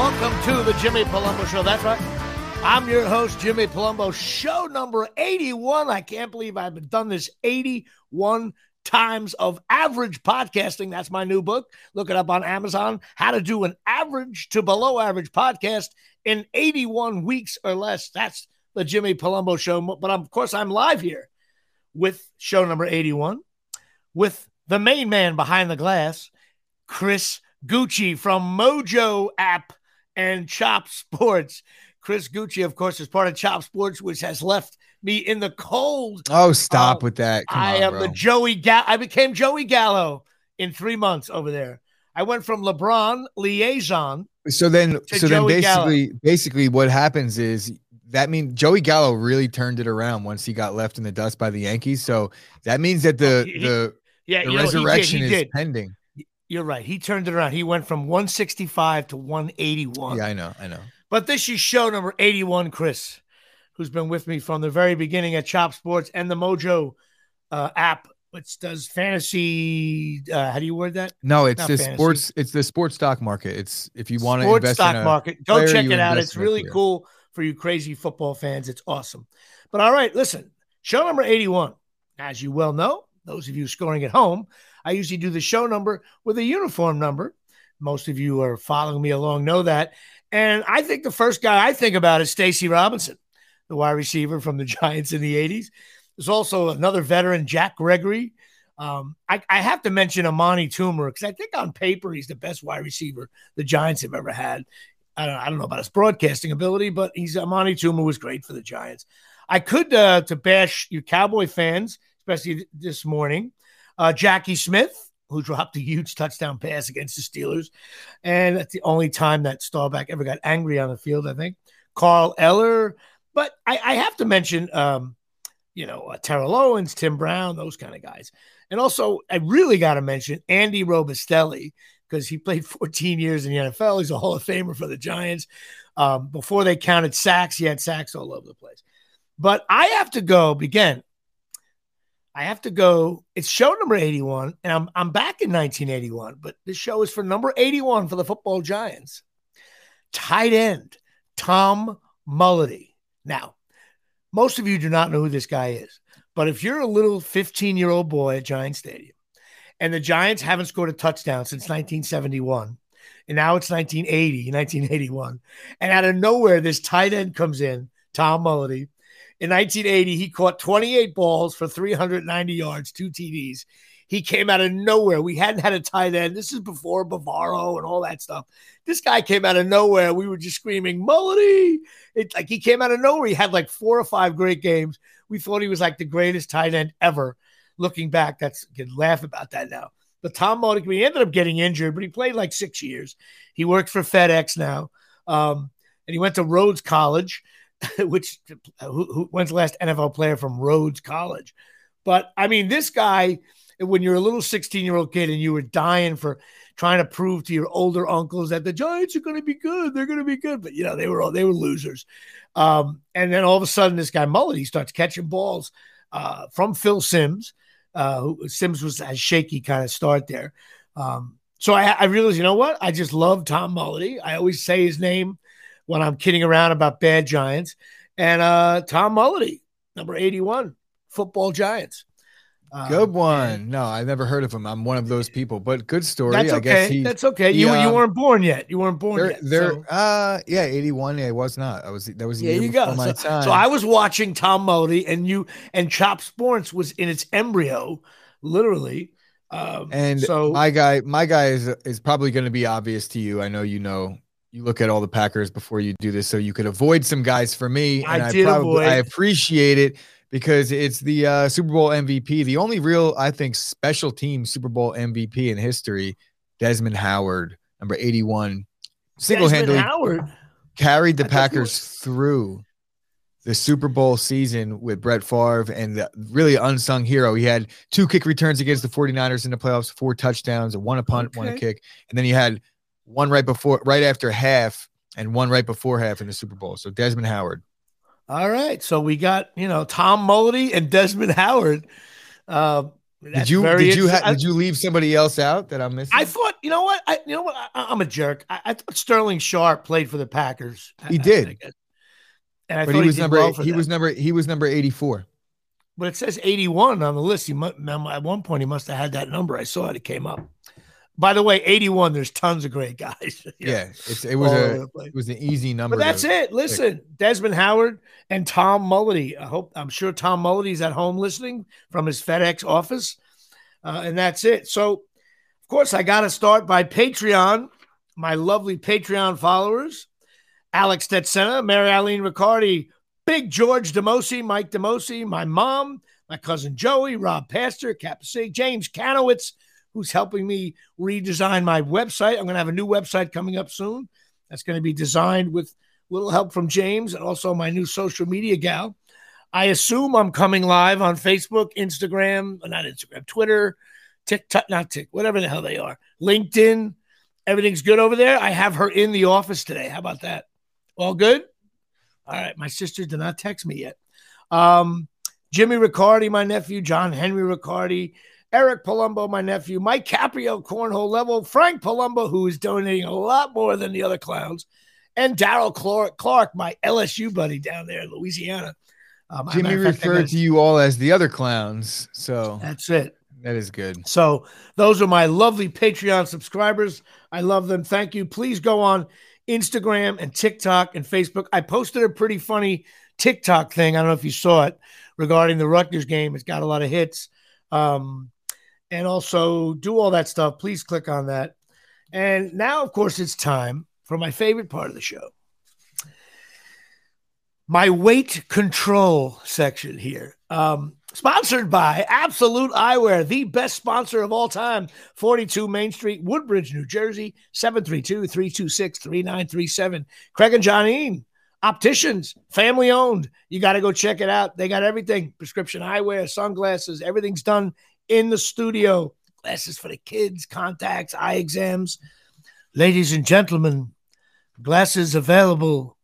welcome to the Jimmy Palumbo Show. That's right. I'm your host, Jimmy Palumbo, show number 81. I can't believe I've done this 81 times of average podcasting. That's my new book. Look it up on Amazon. How to do an average to below average podcast in 81 weeks or less. That's the Jimmy Palumbo Show. But of course, I'm live here with show number 81 with the main man behind the glass, Chris Gucci from Mojo app and Chop Sports. Chris Gucci, of course, is part of Chop Sports, which has left me in the cold. Oh, stop uh, with that. Come I on, am bro. the Joey Gallo. I became Joey Gallo in three months over there. I went from LeBron liaison. So then, so Joey then Gallo. basically, basically what happens is that means Joey Gallo really turned it around once he got left in the dust by the Yankees. So that means that the Oh, he- the, Yeah, the you know, he did, resurrection he is did. pending. You're right. He turned it around. He went from 165 to 181. Yeah, I know, I know. But this is show number 81, Chris, who's been with me from the very beginning at Chop Sports and the Mojo uh, app, which does fantasy. Uh, how do you word that? No, it's Not the fantasy. sports. It's the sports stock market. It's if you want to invest stock in a, market. Go check it out. It's really cool for you crazy football fans. It's awesome. But all right, listen, show number 81. As you well know, those of you scoring at home, I usually do the show number with a uniform number. Most of you are following me along know that. And I think the first guy I think about is Stacy Robinson, the wide receiver from the Giants in the 80s. There's also another veteran, Jack Gregory. Um, I, I have to mention Amani Toomer because I think on paper he's the best wide receiver the Giants have ever had. I don't, I don't know about his broadcasting ability, but he's Amani Toomer was great for the Giants. I could uh, to bash you Cowboy fans, especially this morning. Uh, Jackie Smith, who dropped a huge touchdown pass against the Steelers, and that's the only time that Staubach ever got angry on the field. I think Carl Eller, but I, I have to mention, um, you know, uh, Terrell Owens, Tim Brown, those kind of guys, and also I really got to mention Andy Robustelli because he played 14 years in the NFL. He's a Hall of Famer for the Giants. Um, before they counted sacks, he had sacks all over the place. But I have to go again. I have to go. It's show number 81, and I'm I'm back in 1981, but this show is for number 81 for the football giants. Tight end, Tom Mullady. Now, most of you do not know who this guy is, but if you're a little 15-year-old boy at Giant Stadium, and the Giants haven't scored a touchdown since 1971, and now it's 1980, 1981, and out of nowhere, this tight end comes in, Tom Mullady. In 1980, he caught 28 balls for 390 yards, two TDs. He came out of nowhere. We hadn't had a tight end. This is before Bavaro and all that stuff. This guy came out of nowhere. We were just screaming, Mullady. It's like he came out of nowhere. He had like four or five great games. We thought he was like the greatest tight end ever. Looking back, that's you can laugh about that now. But Tom Mullady, he ended up getting injured, but he played like six years. He worked for FedEx now. Um, and he went to Rhodes College, which who, who when's the last NFL player from Rhodes College? But I mean, this guy, when you're a little 16 year old kid and you were dying for trying to prove to your older uncles that the Giants are going to be good, they're going to be good, but you know they were all they were losers. Um, and then all of a sudden, this guy Mullady starts catching balls uh, from Phil Simms. Uh, who Simms was a shaky kind of start there. Um, so I, I realized, you know what? I just love Tom Mullady. I always say his name when I'm kidding around about bad Giants. And uh, Tom Mullady, number 81, football Giants. Um, Good one. No, I've never heard of him. I'm one of those people, but good story. That's I okay. guess he. That's okay. he, you um, you weren't born yet. You weren't born There, yet. there. so- Uh, yeah, 81. Yeah, I was not. I was. That was. Yeah, you go. My So, time. so I was watching Tom Mullady, and you and Chop Sports was in its embryo, literally. Um, and so my guy, my guy is is probably going to be obvious to you. I know you know. You look at all the Packers before you do this, so you could avoid some guys for me. I And did probably, I appreciate it because it's the uh, Super Bowl MVP, the only real, I think, special team Super Bowl MVP in history. Desmond Howard, number eighty-one, single handedly Howard. carried the I Packers through the Super Bowl season with Brett Favre and the really unsung hero. He had two kick returns against the 49ers in the playoffs, four touchdowns, one a punt, one a kick. And then he had one right before, right after half, and one right before half in the Super Bowl. So Desmond Howard. All right. So we got, you know, Tom Mullady and Desmond Howard. Uh, Did you did you ha- did you leave somebody else out that I'm missing? I thought, you know what? I, you know what? I, I'm a jerk. I, I thought Sterling Sharpe played for the Packers. He I- did. I and I but thought he was did number well he them. was number he was number 84. but it says 81 on the list. He at one point he must have had that number. I saw it. It came up. By the way, 81. There's tons of great guys. Yeah, it's it was a over the place. it was an easy number. But that's it. Listen, Desmond Howard and Tom Mullady. I hope I'm sure Tom Mullady's at home listening from his FedEx office. Uh, and that's it. So, of course, I got to start by Patreon. My lovely Patreon followers: Alex Tetzena, Mary Eileen Riccardi, Big George Demosi, Mike Demosi, my mom, my cousin Joey, Rob Pastor, Capsig, James Kanowitz, who's helping me redesign my website. I'm going to have a new website coming up soon. That's going to be designed with a little help from James and also my new social media gal. I assume I'm coming live on Facebook, Instagram, not Instagram, Twitter, TikTok, not Tik, whatever the hell they are, LinkedIn. Everything's good over there. I have her in the office today. How about that? All good? All right. My sister did not text me yet. Um, Jimmy Riccardi, my nephew, John Henry Riccardi, Eric Palumbo, my nephew, Mike Caprio, cornhole level, Frank Palumbo, who is donating a lot more than the other clowns, and Daryl Clark, Clark, my LSU buddy down there in Louisiana. Um, Jimmy fact, referred to you all as the other clowns, so That's it. that is good. So those are my lovely Patreon subscribers. I love them. Thank you. Please go on Instagram and TikTok and Facebook. I posted a pretty funny TikTok thing. I don't know if you saw it regarding the Rutgers game. It's got a lot of hits. Um, and also do all that stuff. Please click on that. And now, of course, it's time for my favorite part of the show. My weight control section here. Um, sponsored by Absolute Eyewear, the best sponsor of all time, 42 Main Street, Woodbridge, New Jersey, 732 326 3937. Craig and John Johnine, opticians, family owned. You got to go check it out. They got everything prescription eyewear, sunglasses, everything's done in the studio. Glasses for the kids, contacts, eye exams. Ladies and gentlemen, glasses available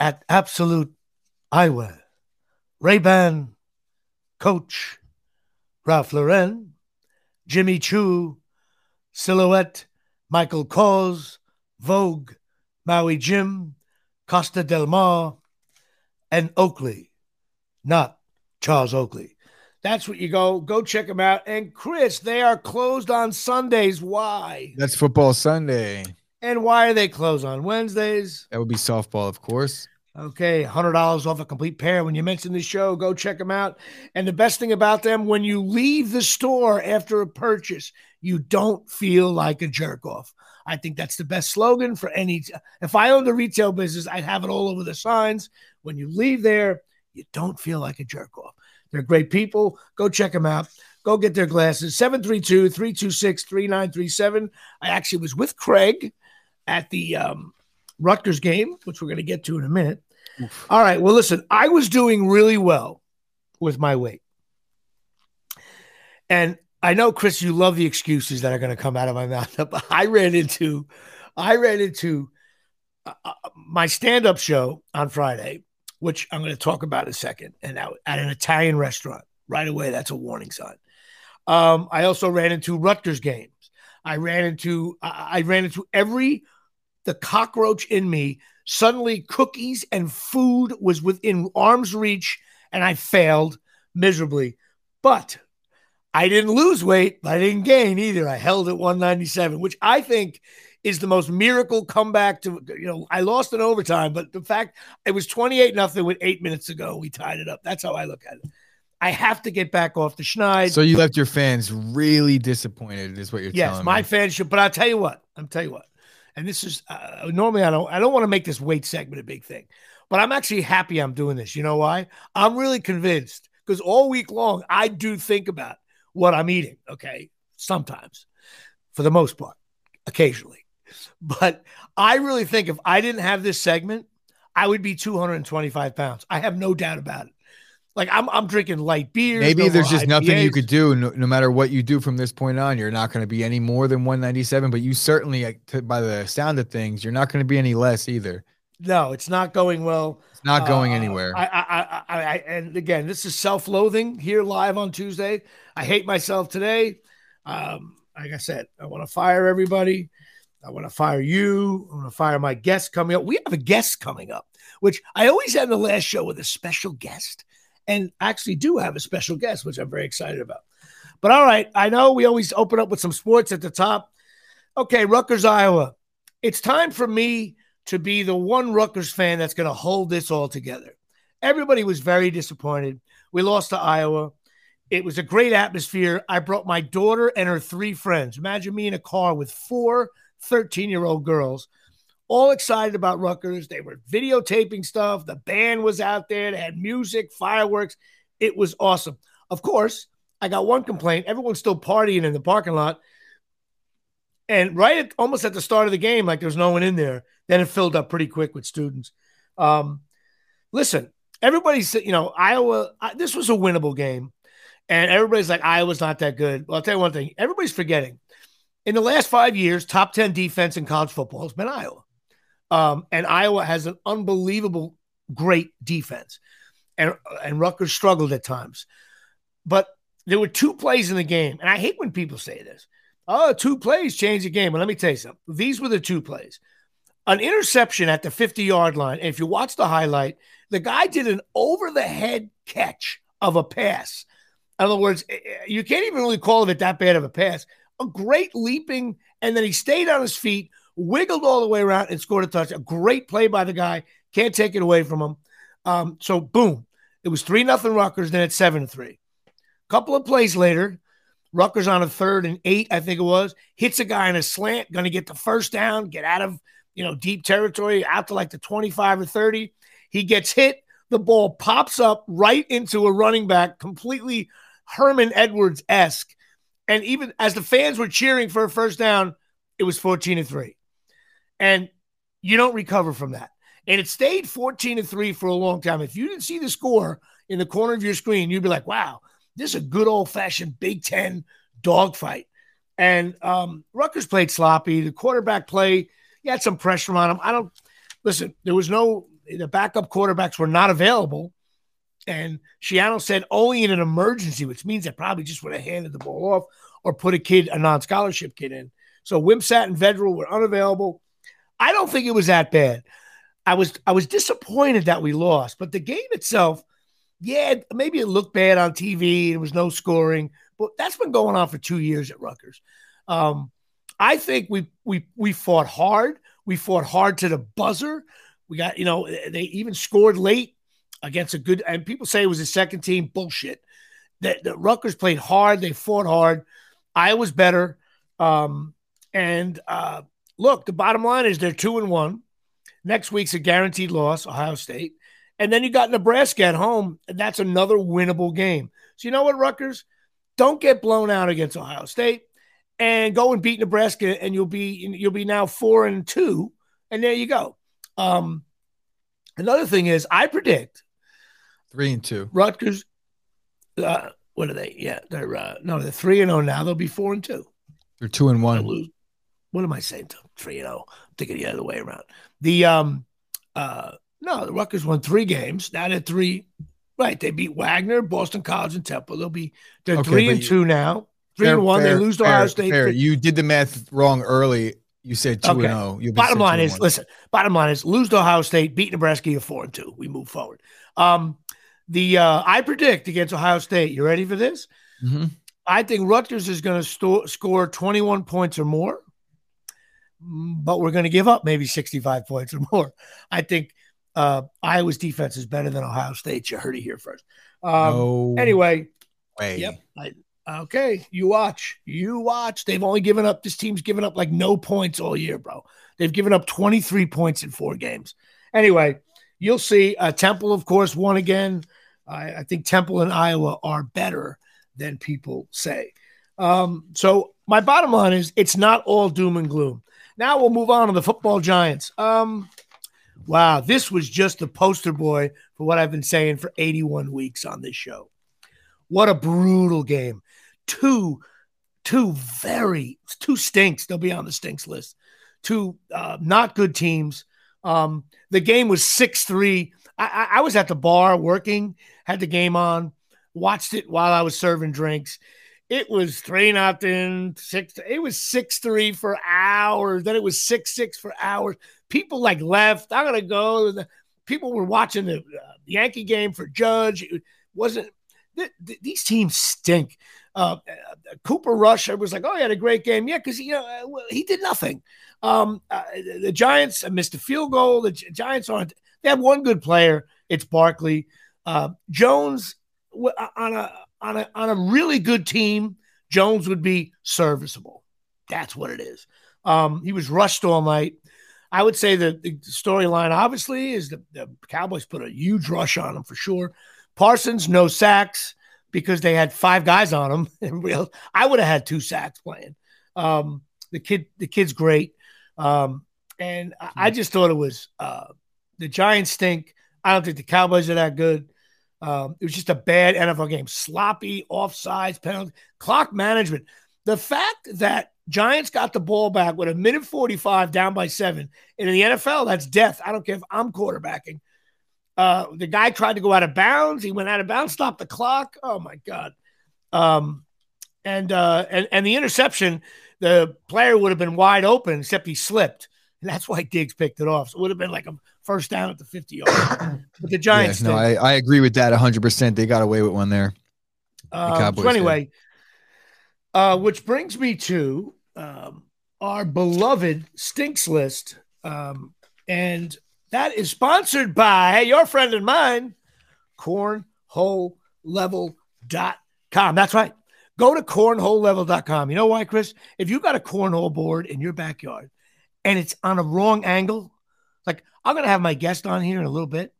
at Absolute Eyewear. Ray-Ban, Coach, Ralph Lauren, Jimmy Choo, Silhouette, Michael Kors, Vogue, Maui Jim, Costa Del Mar, and Oakley, not Charles Oakley. That's what you go. Go check them out. And Chris, they are closed on Sundays. Why? That's football Sunday. And why are they closed on Wednesdays? That would be softball, of course. Okay, hundred dollars off a complete pair. When you mention the show, go check them out. And the best thing about them, when you leave the store after a purchase, you don't feel like a jerk off. I think that's the best slogan for any. If I owned a retail business, I'd have it all over the signs. When you leave there, you don't feel like a jerk off. They're great people. Go check them out. Go get their glasses. 732 326 3937. I actually was with Craig at the um, Rutgers game, which we're going to get to in a minute. All right. Well, listen, I was doing really well with my weight. And I know, Chris, you love the excuses that are going to come out of my mouth. But I ran into, I ran into uh, uh, my stand-up show on Friday, which I'm going to talk about in a second, and at, at an Italian restaurant. Right away, that's a warning sign. Um, I also ran into Rutgers games. I ran into, I, I ran into every the cockroach in me. Suddenly, cookies and food was within arm's reach, and I failed miserably. But I didn't lose weight. I didn't gain either. I held at 197, which I think is the most miracle comeback to you know I lost in overtime, but the fact it was 28 nothing with eight minutes ago, we tied it up. That's how I look at it. I have to get back off the schneid. So you left your fans really disappointed, is what you're yes, telling my me. fans should. But I'll tell you what. I'm tell you what. And this is uh, normally I don't I don't want to make this weight segment a big thing, but I'm actually happy I'm doing this. You know why? I'm really convinced because all week long I do think about what I'm eating. Okay, sometimes, for the most part, occasionally, but I really think if I didn't have this segment, I would be 225 pounds. I have no doubt about it. Like I'm, I'm drinking light beers. Maybe no there's just nothing you could do. No, no matter what you do from this point on, you're not going to be any more than 197. But you certainly, by the sound of things, you're not going to be any less either. No, it's not going well. It's not going Uh, anywhere. I, I, I, I, I, and again, this is self-loathing here live on Tuesday. I hate myself today. Um, like I said, I want to fire everybody. I want to fire you. I want to fire my guest coming up. We have a guest coming up, which I always end the last show with a special guest, and actually do have a special guest, which I'm very excited about. But all right, I know we always open up with some sports at the top. Okay, Rutgers, Iowa. It's time for me to be the one Rutgers fan that's going to hold this all together. Everybody was very disappointed. We lost to Iowa. It was a great atmosphere. I brought my daughter and her three friends. Imagine me in a car with four 13 year old girls, all excited about Rutgers. They were videotaping stuff. The band was out there. They had music, fireworks. It was awesome. Of course, I got one complaint. Everyone's still partying in the parking lot. And right at almost at the start of the game, like there's no one in there. Then it filled up pretty quick with students. Um, listen, everybody's, you know, Iowa, I, this was a winnable game. And everybody's like, Iowa's not that good. Well, I'll tell you one thing everybody's forgetting. In the last five years, top 10 defense in college football has been Iowa. Um, and Iowa has an unbelievable, great defense. And, and Rutgers struggled at times. But there were two plays in the game. And I hate when people say this. Oh, two plays change the game. Well, let me tell you something. These were the two plays. An interception at the 50 yard line. And if you watch the highlight, the guy did an over the head catch of a pass. In other words, eh, you can't even really call it that bad of a pass. A great leaping, and then he stayed on his feet, wiggled all the way around, and scored a touch. A great play by the guy. Can't take it away from him. Um, so boom, it was three nothing Rutgers. Then it's seven three. Couple of plays later, Rutgers on a third and eight, I think it was, hits a guy in a slant, going to get the first down, get out of you know deep territory, out to like the twenty five or thirty. He gets hit. The ball pops up right into a running back, completely Herman Edwards esque. And even as the fans were cheering for a first down, it was 14 to 3. And you don't recover from that. And it stayed 14 to 3 for a long time. If you didn't see the score in the corner of your screen, you'd be like, wow, this is a good old fashioned Big Ten dogfight. And um, Rutgers played sloppy. The quarterback play, he had some pressure on him. I don't listen, there was no, the backup quarterbacks were not available. And Schiano said only in an emergency, which means they probably just would have handed the ball off or put a kid, a non scholarship kid in. So Wimsatt and Vedral were unavailable. I don't think it was that bad. I was I was disappointed that we lost, but the game itself, yeah, maybe it looked bad on TV. There was no scoring, but that's been going on for two years at Rutgers. Um, I think we we we fought hard. We fought hard to the buzzer. We got you know they even scored late against a good and people say it was a second team bullshit. That the Rutgers played hard, they fought hard. I was better. Um, and uh, look, the bottom line is they're two and one. Next week's a guaranteed loss, Ohio State. And then you got Nebraska at home, and that's another winnable game. So you know what, Rutgers? Don't get blown out against Ohio State and go and beat Nebraska, and you'll be you'll be now four and two, and there you go. Um, another thing is, I predict Three and two. Rutgers. Uh, what are they? Yeah, they're uh, no, they're three and zero now. They'll be four and two. They're two and one. lose. What am I saying? To three and zero. I'm thinking the other way around. The um, uh, no, the Rutgers won three games. Now they're three. Right, they beat Wagner, Boston College, and Temple. They'll be they're Okay, three and you, two now. Three Fair- and one. fair- they lose to fair- Ohio State. fair. You did the math wrong early. You said two Okay. and zero. You'll Bottom line is, listen. Bottom line is, lose to Ohio State, beat Nebraska, you're four and two. We move forward. Um, the uh, I predict against Ohio State. You ready for this? Mhm. I think Rutgers is going to sto- score 21 points or more, but we're going to give up maybe 65 points or more. I think uh, Iowa's defense is better than Ohio State. You heard it here first. Um, no Anyway, way. yep. I, okay, you watch. You watch. They've only given up, this team's given up like no points all year, bro. They've given up 23 points in four games. Anyway, you'll see. Uh, Temple, of course, won again. I, I think Temple and Iowa are better than people say. Um, so my bottom line is it's not all doom and gloom. Now we'll move on to the football giants. Um, wow, this was just the poster boy for what I've been saying for 81 weeks on this show. What a brutal game. Two, two very two stinks. They'll be on the stinks list. Two uh, not good teams. Um, the game was 6 3. I, I, was at the bar working, had the game on, watched it while I was serving drinks. It was three nothing, six. It was six three for hours. Then it was six six for hours. People like left. I'm gonna go. People were watching the uh, Yankee game for Judge. It wasn't. Th- th- these teams stink. Uh, uh, Cooper Rush, I was like, oh, he had a great game. Yeah, because you know uh, he did nothing. Um, uh, the Giants missed a field goal. The Giants aren't. They have one good player. It's Barkley. Uh, Jones on a on a on a really good team. Jones would be serviceable. That's what it is. Um, he was rushed all night. I would say that the storyline, obviously, is the, the Cowboys put a huge rush on him for sure. Parsons, no sacks because they had five guys on him. I would have had two sacks playing. Um, the kid, the kid's great. Um, and I, I, just thought it was uh, the Giants stink. I don't think the Cowboys are that good. Um, it was just a bad NFL game. Sloppy, offsides, penalty, clock management. The fact that Giants got the ball back with a minute 45 down by seven. And in the NFL, that's death. I don't care if I'm quarterbacking. Uh, the guy tried to go out of bounds. He went out of bounds, stopped the clock. Oh my God. Um, and uh, and and the interception, the player would have been wide open, except he slipped. And that's why Diggs picked it off. So it would have been like a first down at the 50 yard. but the Giants. no, I, I agree with that 100%. They got away with one there. Um, so anyway, uh, which brings me to um, our beloved Stinks list. Um, and that is sponsored by your friend and mine, cornholelevel.com. That's right. Go to cornholelevel.com. You know why, Chris? If you've got a cornhole board in your backyard and it's on a wrong angle, like I'm going to have my guest on here in a little bit,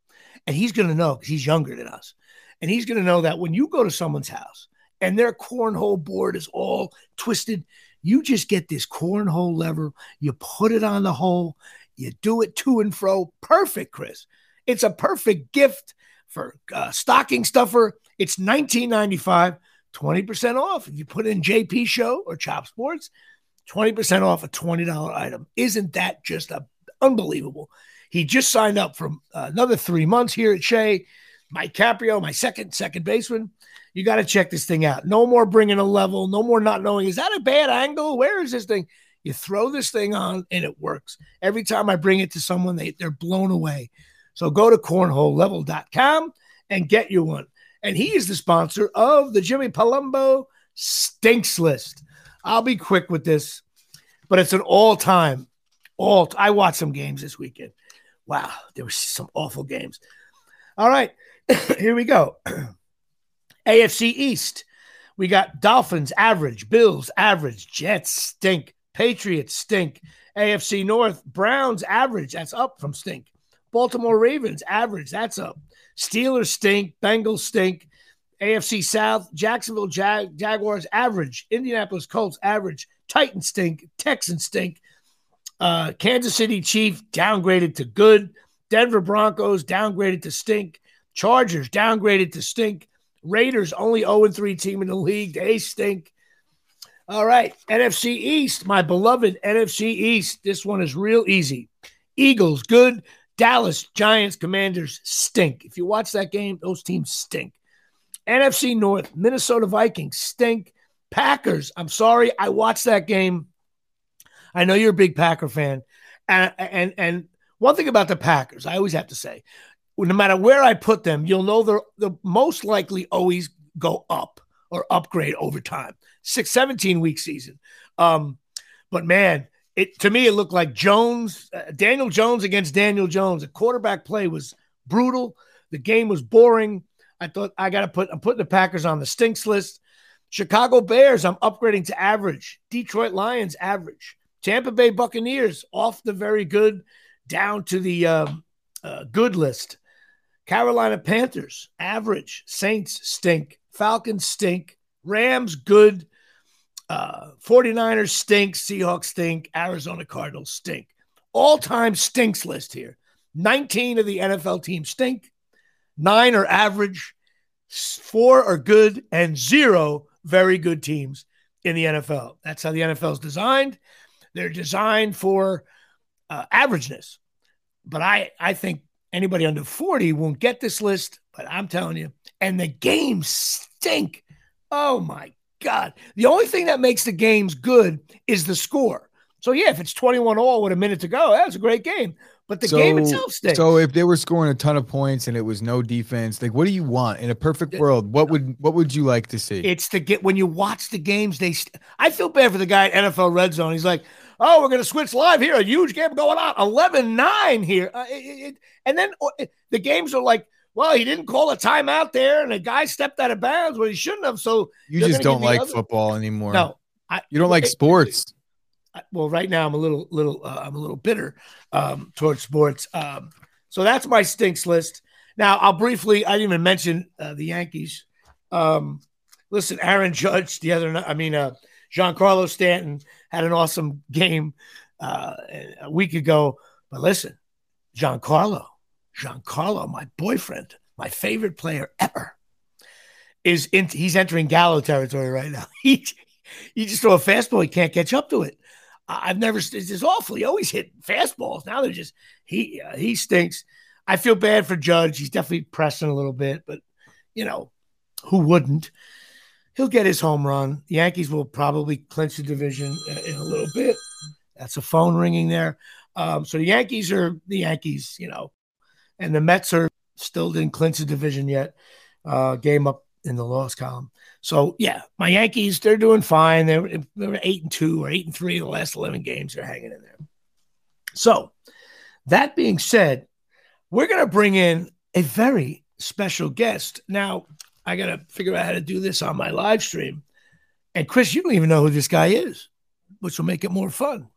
and he's going to know because he's younger than us. And he's going to know that when you go to someone's house and their cornhole board is all twisted, you just get this cornhole lever, you put it on the hole, you do it to and fro. Perfect, Chris. It's a perfect gift for uh, stocking stuffer. It's 1995, 20% off. If you put in JP Show or Chop Sports, 20% off a $20 item. Isn't that just a, unbelievable? He just signed up for uh, another three months here at Shea. Mike Caprio, my second second baseman. You got to check this thing out. No more bringing a level. No more not knowing. Is that a bad angle? Where is this thing? You throw this thing on and it works. Every time I bring it to someone, they, they're blown away. So go to cornholelevel.com and get you one. And he is the sponsor of the Jimmy Palumbo Stinks List. I'll be quick with this, but it's an all time, all. I watched some games this weekend. Wow, there were some awful games. All right, here we go. AFC East. We got Dolphins average, Bills average, Jets stink, Patriots stink. AFC North, Browns average, that's up from stink. Baltimore Ravens average, that's up. Steelers stink, Bengals stink. AFC South, Jacksonville Jag- Jaguars average, Indianapolis Colts average, Titans stink, Texans stink. Uh, Kansas City Chief downgraded to good. Denver Broncos downgraded to stink. Chargers downgraded to stink. Raiders only 0 3 team in the league. They stink. All right. NFC East, my beloved NFC East. This one is real easy. Eagles, good. Dallas, Giants, Commanders stink. If you watch that game, those teams stink. NFC North, Minnesota Vikings stink. Packers, I'm sorry. I watched that game. I know you're a big Packer fan. And, and, and one thing about the Packers, I always have to say, no matter where I put them, you'll know they're, they're most likely always go up or upgrade over time. Six, 17 week season. Um, but man, it to me it looked like Jones, uh, Daniel Jones against Daniel Jones. The quarterback play was brutal. The game was boring. I thought I got to put I'm putting the Packers on the stinks list. Chicago Bears, I'm upgrading to average. Detroit Lions, average. Tampa Bay Buccaneers, off the very good down to the um, uh, good list. Carolina Panthers, average. Saints stink. Falcons stink. Rams, good. Uh, 49ers stink. Seahawks stink. Arizona Cardinals stink. All time stinks list here. 19 of the NFL teams stink. Nine are average. Four are good. And zero very good teams in the NFL. That's how the NFL is designed. They're designed for uh, averageness. but I I think anybody under 40 won't get this list, but I'm telling you, and the games stink. Oh my God. The only thing that makes the games good is the score. So yeah, if it's 21 all with a minute to go, that's a great game. But the so, game itself stinks. So if they were scoring a ton of points and it was no defense, like what do you want in a perfect world? What would what would you like to see? It's to get when you watch the games. They, st- I feel bad for the guy at NFL Red Zone. He's like, oh, we're going to switch live here. A huge game going on. 11 9 here. Uh, it, it, and then uh, the games are like, well, he didn't call a timeout there, and a guy stepped out of bounds when he shouldn't have. So you just don't like other- football anymore. No, I, you don't like sports. well, right now I'm a little, little, uh, I'm a little bitter um, towards sports. Um, so that's my stinks list. Now I'll briefly. I didn't even mention uh, the Yankees. Um, listen, Aaron Judge the other night. I mean, uh, Giancarlo Stanton had an awesome game uh, a week ago. But listen, Giancarlo, Giancarlo, my boyfriend, my favorite player ever, is in. He's entering Gallo territory right now. He he just throw a fastball, he can't catch up to it. I've never. It's just awful. He always hit fastballs. Now they're just he uh, he stinks. I feel bad for Judge. He's definitely pressing a little bit, but you know who wouldn't? He'll get his home run. The Yankees will probably clinch the division in a little bit. That's a phone ringing there. Um, so the Yankees are the Yankees, you know, and the Mets are still didn't clinch the division yet. Uh, game up in the loss column. So yeah, my Yankees they're doing fine. They're they were eight and two or eight and three the last eleven games. They're hanging in there. So that being said, we're gonna bring in a very special guest now. I got to figure out how to do this on my live stream. And Chris, you don't even know who this guy is, which will make it more fun.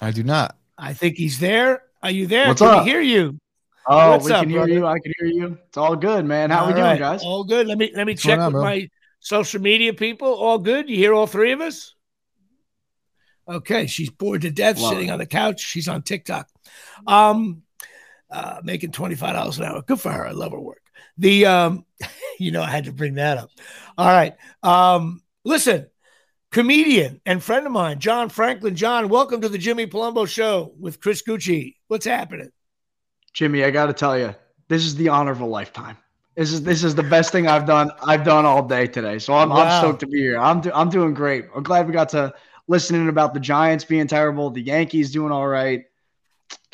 I do not. I think he's there. Are you there? What's can up? hear you? Oh, What's we up, can hear brother? you. I can hear you. It's all good, man. How All we doing, guys? All good. Let me let me What's check going on, with bro? my social media people. All good. You hear all three of us? Okay, she's bored to death Love sitting it. on the couch. She's on TikTok. Um uh making $25 an hour. Good for her. I love her work. The um you know I had to bring that up. All right. Um listen, comedian and friend of mine, John Franklin. John, welcome to the Jimmy Palumbo show with Chris Gucci. What's happening? Jimmy, I got to tell you, this is the honor of a lifetime. This is this is the best thing I've done. I've done all day today, so I'm, Wow. I'm stoked to be here. I'm do, I'm doing great. I'm glad we got to listen in about the Giants being terrible, the Yankees doing all right.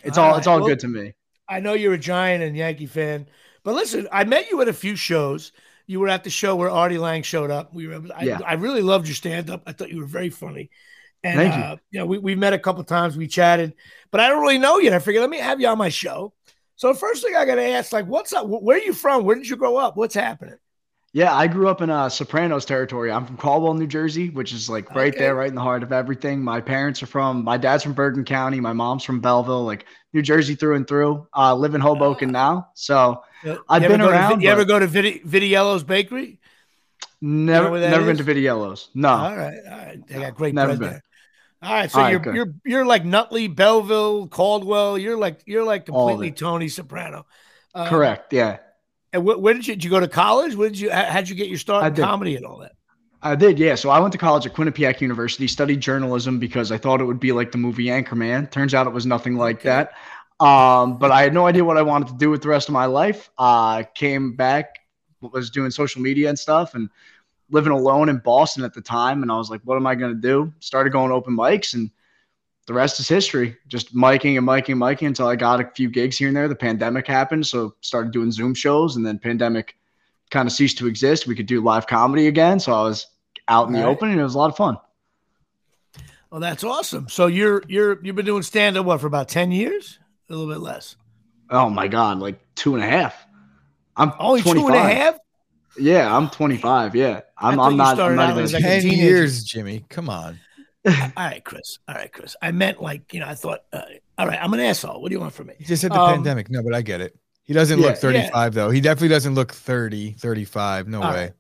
It's All all, right. it's all Well- good to me. I know you're a Giant and Yankee fan, but listen, I met you at a few shows. You were at the show where Artie Lange showed up. We were, I, Yeah. I really loved your stand up. I thought you were very funny. And, Thank you. uh, you know, we, we met a couple times, we chatted, but I don't really know you. I figured, let me have you on my show. So, the first thing I got to ask, like, what's up? Where are you from? Where did you grow up? What's happening? Yeah, I grew up in uh, Sopranos territory. I'm from Caldwell, New Jersey, which is like right Okay. there, right in the heart of everything. My parents are from, my dad's from Bergen County, my mom's from Belleville, like New Jersey through and through. Uh, live in Hoboken now, so I've been to around, you ever go to Vidi- Vidiello's Bakery? never, where that never been to Vidiello's. No, All right, all right. They got great Never bread been. there. All right, so All right, you're good. you're you're like Nutley, Belleville, Caldwell. You're like you're like completely. Tony Soprano. Uh, correct. Yeah, And wh- where did you did you go to college? Where did you how- how'd you get your start I in did. comedy and all that? I did. Yeah, so I went to college at Quinnipiac University, studied journalism because I thought it would be like the movie Anchorman. Turns out it was nothing like Okay. that. Um, but I had no idea what I wanted to do with the rest of my life. Uh, came back, was doing social media and stuff, and living alone in Boston at the time. And I was like, what am I going to do? Started going open mics, and the rest is history. Just miking and miking and miking until I got a few gigs here and there. The pandemic happened, so started doing Zoom shows, and then pandemic kind of ceased to exist. We could do live comedy again, so I was out in the Right. open, and it was a lot of fun. Well, that's awesome. So you're you're you've been doing stand up what for about ten years? A little bit less. Oh my god, like two and a half. I'm Only 25. two and a half. Yeah, I'm 25. Yeah, I'm. I'm not. I'm started not out even. as like a Ten years, Jimmy. Come on. All right, Chris. All right, Chris. I meant like you know. I thought. Uh, all right, I'm an asshole. What do you want from me? He just said the Um, pandemic. No, but I get it. He doesn't Yeah, look 35 though. He definitely doesn't look 30, 35. No All way. right.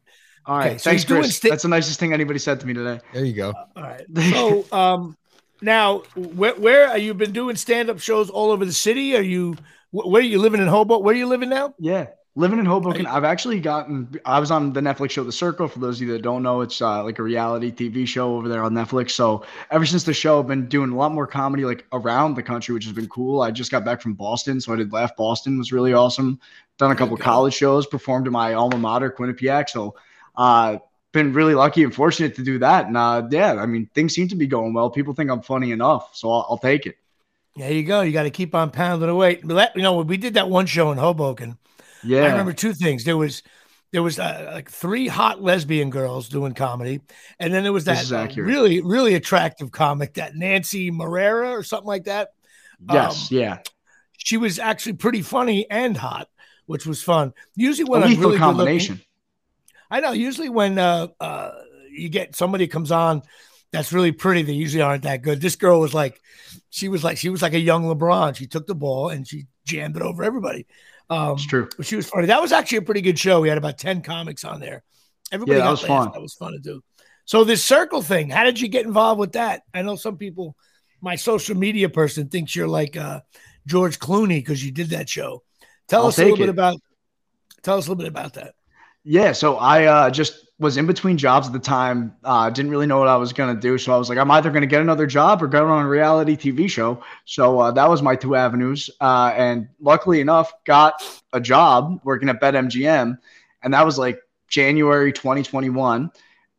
All right, Okay, so thanks, you're Chris. sti- That's the nicest thing anybody said to me today. There you go. All right. So um, now where where are you been doing stand up shows all over the city? Are you where are you living in Hobo? Where are you living now? Yeah, Living in Hoboken, I've actually gotten. I was on the Netflix show The Circle. For those of you that don't know, it's uh, like a reality TV show over there on Netflix. So ever since the show, I've been doing a lot more comedy like around the country, which has been cool. I just got back from Boston, so I did Laugh Boston, was really awesome. Done a couple college shows, performed in my alma mater, Quinnipiac. So, uh, been really lucky and fortunate to do that. And uh, yeah, I mean, things seem to be going well. People think I'm funny enough, so I'll, I'll take it. There you go. You got to keep on pounding away. You know, we did that one show in Hoboken yeah, I remember two things. There was there was uh, like three hot lesbian girls doing comedy, and then there was that really really attractive comic that Nancy Marrera or something like that. Yes, um, yeah. She was actually pretty funny and hot, which was fun. Usually when a I'm really combination. Looking, I know. Usually when uh, uh, you get somebody comes on that's really pretty, they usually aren't that good. This girl was like, she was like she was like a young LeBron. She took the ball and she jammed it over everybody. Um, it's true. She was funny. That was actually a pretty good show. We had about 10 comics on there. Everybody yeah, that was fun. That was fun to do. So this circle thing, how did you get involved with that? I know some people, my social media person thinks you're like uh, George Clooney because you did that show. Tell I'll us a little it. bit about tell us a little bit about that. Yeah, so I uh, just was in between jobs at the time. Uh, didn't really know what I was gonna do, so I was like, I'm either gonna get another job or go on a reality TV show. So uh, that was my two avenues. Uh, and luckily enough, got a job working at BetMGM, and that was like January 2021.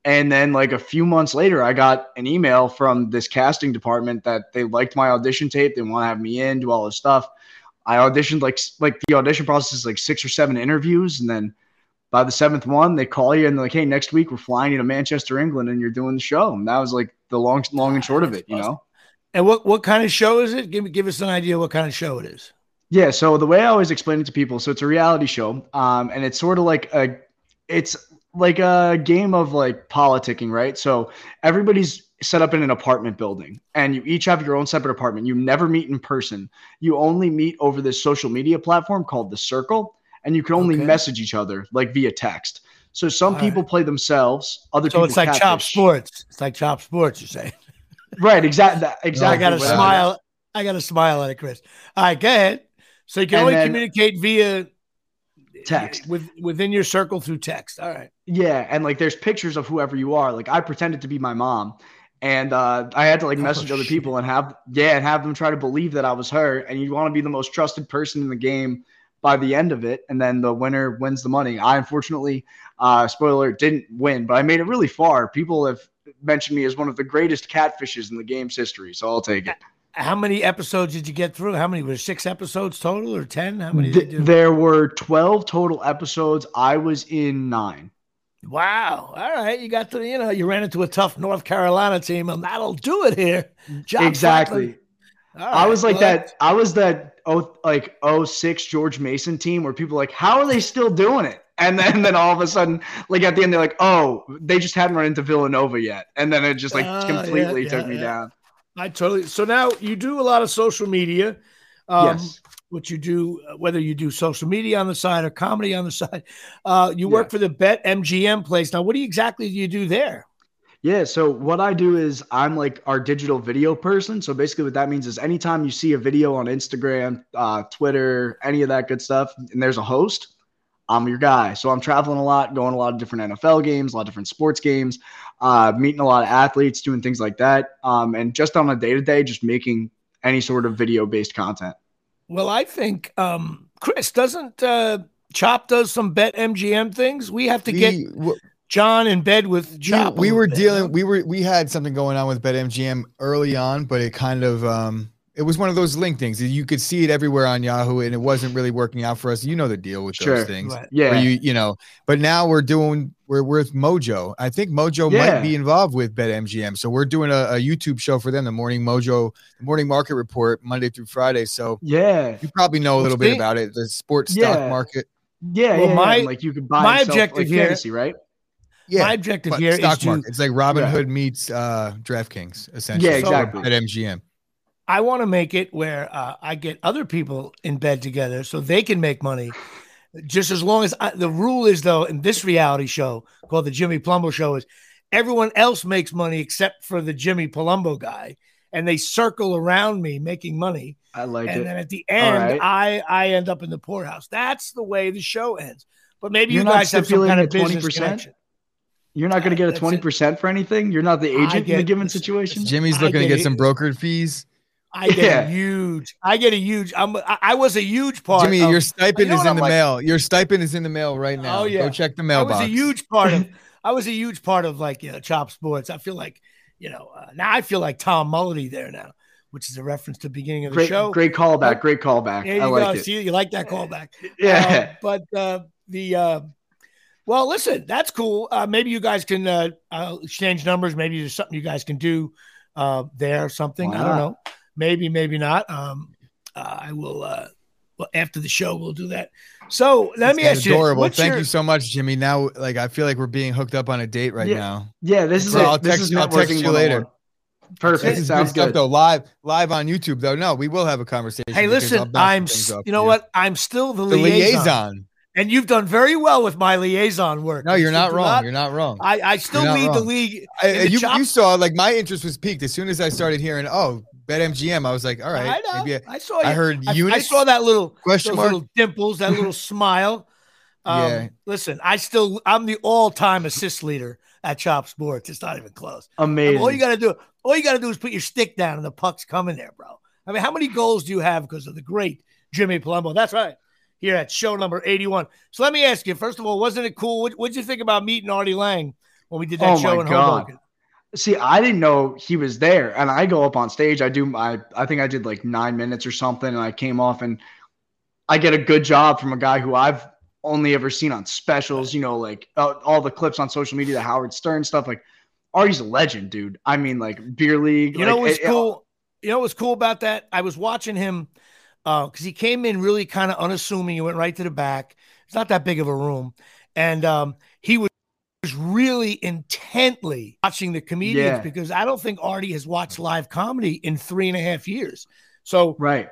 And then like a few months later, I got an email from this casting department that they liked my audition tape. They want to have me in, do all this stuff. I auditioned like like the audition process is like six or seven interviews, and then by the seventh one, they call you and they're like, "Hey, next week we're flying you to Manchester, England, and you're doing the show." And that was like the long, long and short of it, you know. And what what kind of show is it? Give me give us an idea what kind of show it is. Yeah, so the way I always explain it to people, so it's a reality show, um, and it's sort of like a, it's like a game of like politicking, right? So everybody's set up in an apartment building and you each have your own separate apartment. You never meet in person. You only meet over this social media platform called The Circle and you can only okay. message each other like via text. So some All people right. play themselves, other so people. So it's like catfish. chop sports. It's like chop sports. You say. Right. Exactly. Exactly. I got to smile. I got to smile at it, Chris. All right, go ahead. So you can and only then, communicate via text with within your circle through text. All right. Yeah, and like there's pictures of whoever you are. Like I pretended to be my mom, and uh, I had to like oh, message oh, other people and have yeah, and have them try to believe that I was her. And you want to be the most trusted person in the game by the end of it, and then the winner wins the money. I unfortunately, uh, spoiler, didn't win, but I made it really far. People have mentioned me as one of the greatest catfishes in the game's history, so I'll take it. How many episodes did you get through? How many were six episodes total or ten? How many? there were twelve total episodes. I was in nine. Wow. All right. You got to, you know, you ran into a tough North Carolina team, and that'll do it here. Job exactly. Right, I was like well, that. I was that oh like 06 George Mason team where people like, how are they still doing it? And then, then all of a sudden, like at the end, they're like, oh, they just hadn't run into Villanova yet. And then it just like uh, completely yeah, took yeah, me yeah. down. I totally. So now you do a lot of social media. Um, yes. What you do, whether you do social media on the side or comedy on the side, uh, you work for the Bet MGM place. Now, what do you exactly do you do there? Yeah, so what I do is I'm like our digital video person. So basically, what that means is anytime you see a video on Instagram, uh, Twitter, any of that good stuff, and there's a host, I'm your guy. So I'm traveling a lot, going to a lot of different NFL games, a lot of different sports games, uh, meeting a lot of athletes, doing things like that, um, and just on a day to day, just making any sort of video based content. Well, I think um, Chris doesn't uh, Chop does some Bet MGM things. We have to get. John in bed with Chop. We, we were dealing. We were. We had something going on with BetMGM early on, but it kind of. um it was one of those link things. You could see it everywhere on Yahoo, and it wasn't really working out for us. You know the deal with sure. those things. Right. Yeah. You you know, but now we're doing we're with Mojo. I think Mojo yeah. might be involved with BetMGM. So we're doing a, a, YouTube show for them, the Morning Mojo, the Morning Market Report, Monday through Friday. So yeah, you probably know a little bit about it, the sports yeah. stock market. Yeah, well, yeah, my like you could buy my objective like here, fantasy, right? Yeah, my objective here stock is market. To, it's like Robinhood yeah. meets uh, DraftKings, essentially. Yeah, exactly. At MGM. I want to make it where uh, I get other people in bed together so they can make money. Just as long as I, the rule is, though, in this reality show called the Jimmy Palumbo Show, is everyone else makes money except for the Jimmy Palumbo guy, and they circle around me making money. I like and it. then at the end, right. I I end up in the poorhouse. That's the way the show ends. But maybe You're you guys have some kind of business 20%? connection. You're not going to get a twenty percent for anything. You're not the I agent in get- the given listen, situation. Jimmy's I looking to get get some brokered fees. I get Yeah. a huge. I get a huge. I'm. I, I was a huge part. Jimmy, of, your stipend know is in I'm the like? mail. Your stipend is in the mail right now. Oh, yeah. Go check the I mailbox. was a huge part of. I was a huge part of like you know, Chop Sports. I feel like you know uh, now I feel like Tom Mullady there now, which is a reference to the beginning of the Great, show. great callback. Great callback. There you I like go. it. See, you like that callback. Yeah. Uh, but uh, the uh, well, listen, that's cool. Uh, maybe you guys can uh, uh, exchange numbers. Maybe there's something you guys can do uh, there or something. Why I don't know. Maybe, maybe not. Um, uh, I will. Uh, well, after the show, we'll do that. So let me That's ask you. adorable. what's Thank your- you so much, Jimmy. Now, like, I feel like we're being hooked up on a date right Yeah. now. yeah. This is Bro, it. I'll This text is you- I'll text you later. 101. Perfect. This is good Sounds stuff, good. though. Live, live on YouTube, though. No, we will have a conversation. Hey, listen, I'm. things s- off You know you. what? I'm still the, The liaison, liaison. And you've done very well with my liaison work. No, You you're not do wrong. You're not wrong. I, I still You're not lead the league. I- the you, chop- you saw like my interest was peaked as soon as I started hearing, oh, BetMGM. I was like, all right, I know. maybe I, I saw you. I heard I. I saw that little question those mark. little dimples, that little smile. Um, Yeah. Listen, I still I'm the all-time assist leader at Chop Sports. It's not even close. I mean, Amazing. all you got to do, all you got to do is put your stick down and the puck's coming there, bro. I mean, how many goals do you have because of the great Jimmy Palumbo? That's right. Here at show number 81. So let me ask you, first of all, wasn't it cool? What what'd you think about meeting Artie Lange when we did that Oh, show in God. Hoboken? See, I didn't know he was there, and I go up on stage. I do my, I think I did like nine minutes or something, and I came off, and I get a good job from a guy who I've only ever seen on specials. You know, like uh, all the clips on social media, the Howard Stern stuff. Like, Artie's a legend, dude. I mean, like beer league. You know what's it- it- cool? You know what's cool about that? I was watching him because he came in really kind of unassuming. He went right to the back. It's not that big of a room, and um, he was really intently watching the comedians Yeah. because I don't think Artie has watched live comedy in three and a half years. So Right.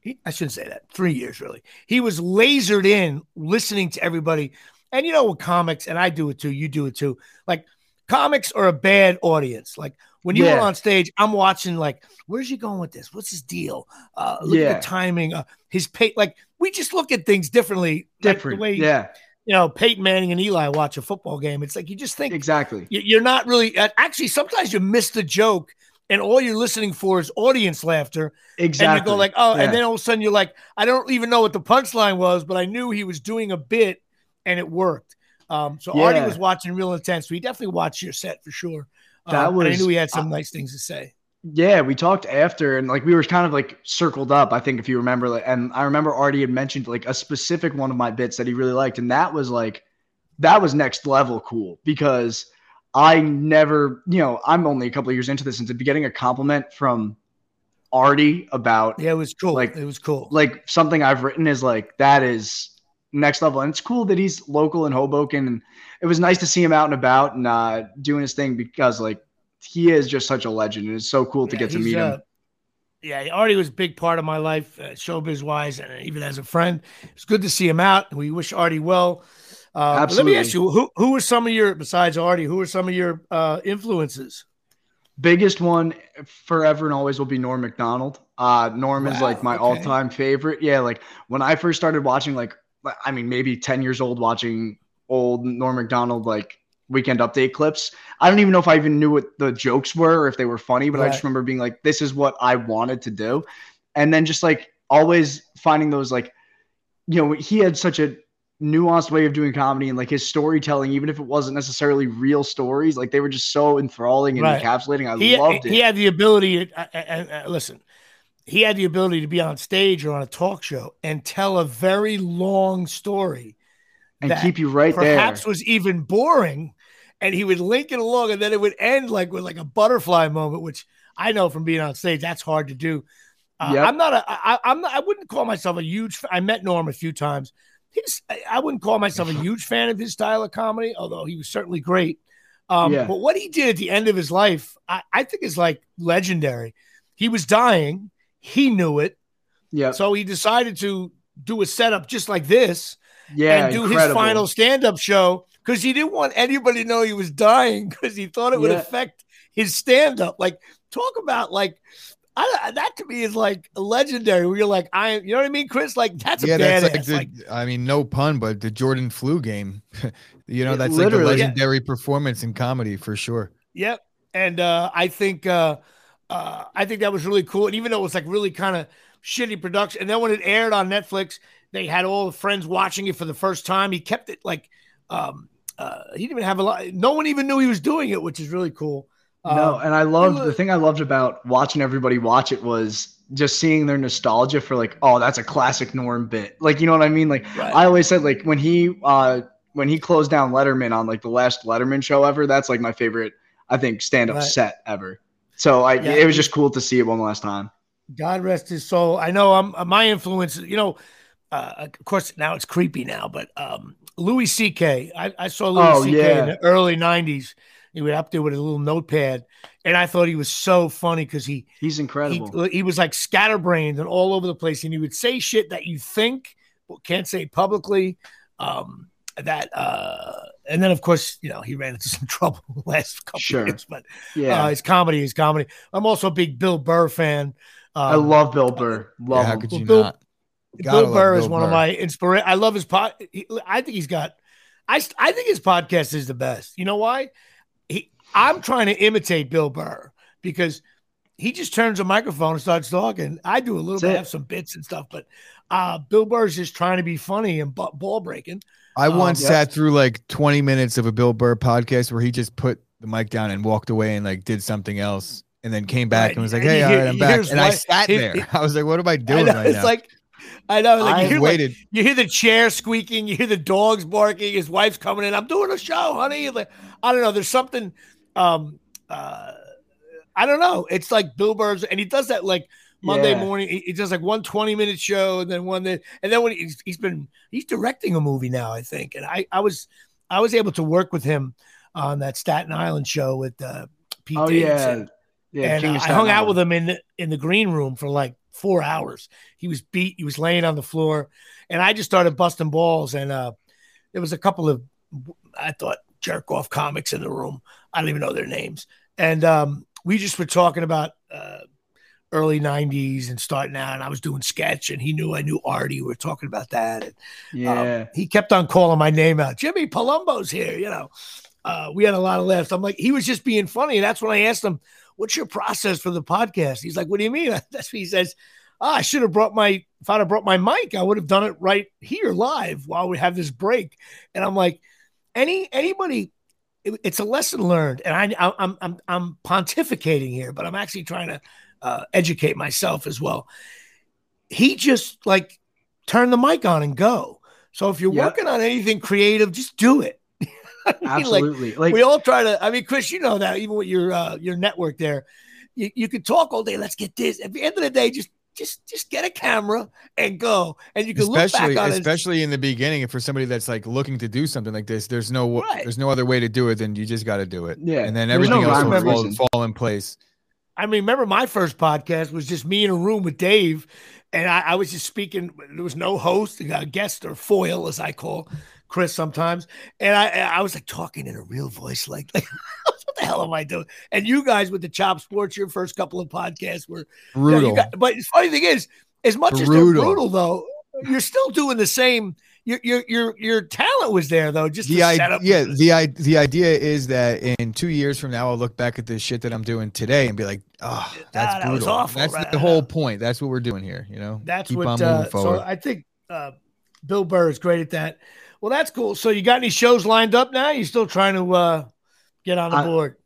he, I shouldn't say that. Three years, really. He was lasered in listening to everybody. And you know, with comics, and I do it too, you do it too. Like, comics are a bad audience. Like, when you were on stage, I'm watching, like, where's he going with this? What's his deal? Uh, look Yeah. at the timing, uh, his pay. Like, we just look at things differently. like Different. the way, yeah. you know, Peyton Manning and Eli watch a football game. It's like you just think Exactly. you- you're not really, uh, actually, sometimes you miss the joke. And all you're listening for is audience laughter Exactly. and you go like, oh, Yeah. and then all of a sudden you're like, I don't even know what the punchline was, but I knew he was doing a bit and it worked. Um, so Artie was watching real intense. So he definitely watched your set for sure. That Um, and I was- knew he had some nice things to say. Yeah, we talked after, and like we were kind of like circled up. I think if you remember, like, and I remember Artie had mentioned like a specific one of my bits that he really liked, and that was like that was next level cool because I never, you know, I'm only a couple of years into this, and to be getting a compliment from Artie about Yeah, it was cool. Like- it was cool. like something I've written is like that is next level, and it's cool that he's local in Hoboken, and it was nice to see him out and about and uh, doing his thing because like he is just such a legend, and it's so cool to Yeah, get to meet him. uh, yeah, Artie was a big part of my life, uh, showbiz wise, and even as a friend. It's good to see him out. We wish Artie well. Uh, let me ask you, who who were some of your besides Artie? Who are some of your uh, influences? Biggest one forever and always will be Norm Macdonald. Uh, Norm is like my okay. all-time favorite. Yeah, like when I first started watching, like I mean, maybe ten years old, watching old Norm Macdonald like weekend update clips. I don't even know if I even knew what the jokes were or if they were funny, but I just remember being like, "This is what I wanted to do," and then just like always finding those like, you know, he had such a nuanced way of doing comedy and like his storytelling, even if it wasn't necessarily real stories, like they were just so enthralling and Right. encapsulating. I he, loved it. he had the ability to, uh, uh, uh, listen he had the ability to be on stage or on a talk show and tell a very long story and keep you right perhaps there. Perhaps was even boring and he would link it along and then it would end like with like a butterfly moment which i know from being on stage that's hard to do. Uh, Yep. i'm not a I, i'm not i wouldn't call myself a huge i met norm a few times. He's I- i wouldn't call myself a huge fan of his style of comedy although he was certainly great. Um, Yeah. but what he did at the end of his life I, I think is like legendary. He was dying. He knew it. Yeah, so he decided to do a setup just like this yeah, and do his final stand-up show because he didn't want anybody to know he was dying because he thought it would Yeah. affect his stand-up. Like talk about like I, that to me is like legendary. Where you're like, I, you know what I mean, Chris? Like that's yeah. That's like, the, like, I mean, no pun, but the Jordan flu game. you know, that's like a legendary yeah. performance in comedy for sure. Yep, and uh, I think uh, uh, I think that was really cool. And even though it was like really kind of shitty production, and then when it aired on Netflix, they had all the friends watching it for the first time. He kept it like um, uh, he didn't even have a lot. No one even knew he was doing it, which is really cool. No, um, and I loved the thing I loved about watching everybody watch it was just seeing their nostalgia for like, oh, that's a classic Norm bit. Like, you know what I mean? Like, right. I always said like when he uh when he closed down Letterman on like the last Letterman show ever, that's like my favorite, I think, stand up right. set ever. So I, yeah, it was just cool to see it one last time. God rest his soul. I know I'm uh, my influence. You know, uh, of course now it's creepy now, but um, Louis C.K. I, I saw Louis oh, C.K. Yeah. in the early '90s he would up there with a little notepad, and I thought he was so funny because he he's incredible. He, he, was like scatterbrained and all over the place, and he would say shit that you think but can't say publicly. Um, that uh, and then of course you know he ran into some trouble the last couple sure. years, but yeah, uh, his comedy, his comedy. I'm also a big Bill Burr fan. Um, I love Bill Burr. Love yeah, how could you Bill, not? Bill Burr is one Burr. of my inspiration. I love his pod. He, I think he's got. I I think his podcast is the best. You know why? He I'm trying to imitate Bill Burr because he just turns a microphone and starts talking. I do a little That's bit, it. have some bits and stuff, but uh, Bill Burr's just trying to be funny and ball breaking. I um, once sat through like 20 minutes of a Bill Burr podcast where he just put the mic down and walked away and like did something else and then came back right. and was like, "Hey, all right, I'm back." And I sat there. I was like, "What am I doing I right it's now?" like I know, like I you hear, waited. Like, you hear the chair squeaking, you hear the dogs barking, his wife's coming in. I'm doing a show, honey. Like, I don't know. There's something um, uh, I don't know. It's like Bill Burr's, and he does that like Monday yeah. morning. He, he, does like one 20 minute show, and then one that, and then when he's, he's been he's directing a movie now, I think. And I I was I was able to work with him on that Staten Island show with uh, Pete. Oh Davidson. yeah, yeah. And I hung out with him in the in the green room for like four hours. He was beat. He was laying on the floor, and I just started busting balls. And uh, there was a couple of I thought jerk off comics in the room. I don't even know their names. And um, we just were talking about uh, early 90s and starting out. And I was doing sketch, and he knew I knew Artie. We were talking about that. And, yeah. Um, he kept on calling my name out. Jimmy Palumbo's here, you know. Uh, we had a lot of laughs. I'm like, he was just being funny. And that's when I asked him, What's your process for the podcast? He's like, What do you mean? That's what he says. Oh, I should have brought my if I'd have brought my mic, I would have done it right here live while we have this break. And I'm like, any anybody it, it's a lesson learned and I, I'm, I'm, I'm pontificating here, but I'm actually trying to uh, educate myself as well. He just like turn the mic on and go. So if you're yep. working on anything creative, just do it. I mean, Absolutely. Like, like, we all try to. I mean, Chris, you know that even with your uh, your network there, you, you could talk all day. Let's get this. At the end of the day, just just just get a camera and go and you can especially, look back on especially it. in the beginning for somebody that's like looking to do something like this there's no right. there's no other way to do it than you just got to do it yeah and then everything no else will fall, fall, in place i mean remember my first podcast was just me in a room with dave and i, I was just speaking there was no host a guest or foil as i call chris sometimes and i i was like talking in a real voice like, like what the hell am I doing? And you guys with the Chop Sports, your first couple of podcasts were brutal. You know, got, but the funny thing is, as much brutal. as they're brutal, though, you're still doing the same. Your your your your talent was there though. Just the idea, yeah. The the idea is that in two years from now, I'll look back at the shit that I'm doing today and be like, oh, that's ah, brutal. Awful, that's right? the whole point. That's what we're doing here. You know, that's Keep what. Uh, so I think uh, Bill Burr is great at that. Well, that's cool. So you got any shows lined up now? You still trying to uh, get on the I, board?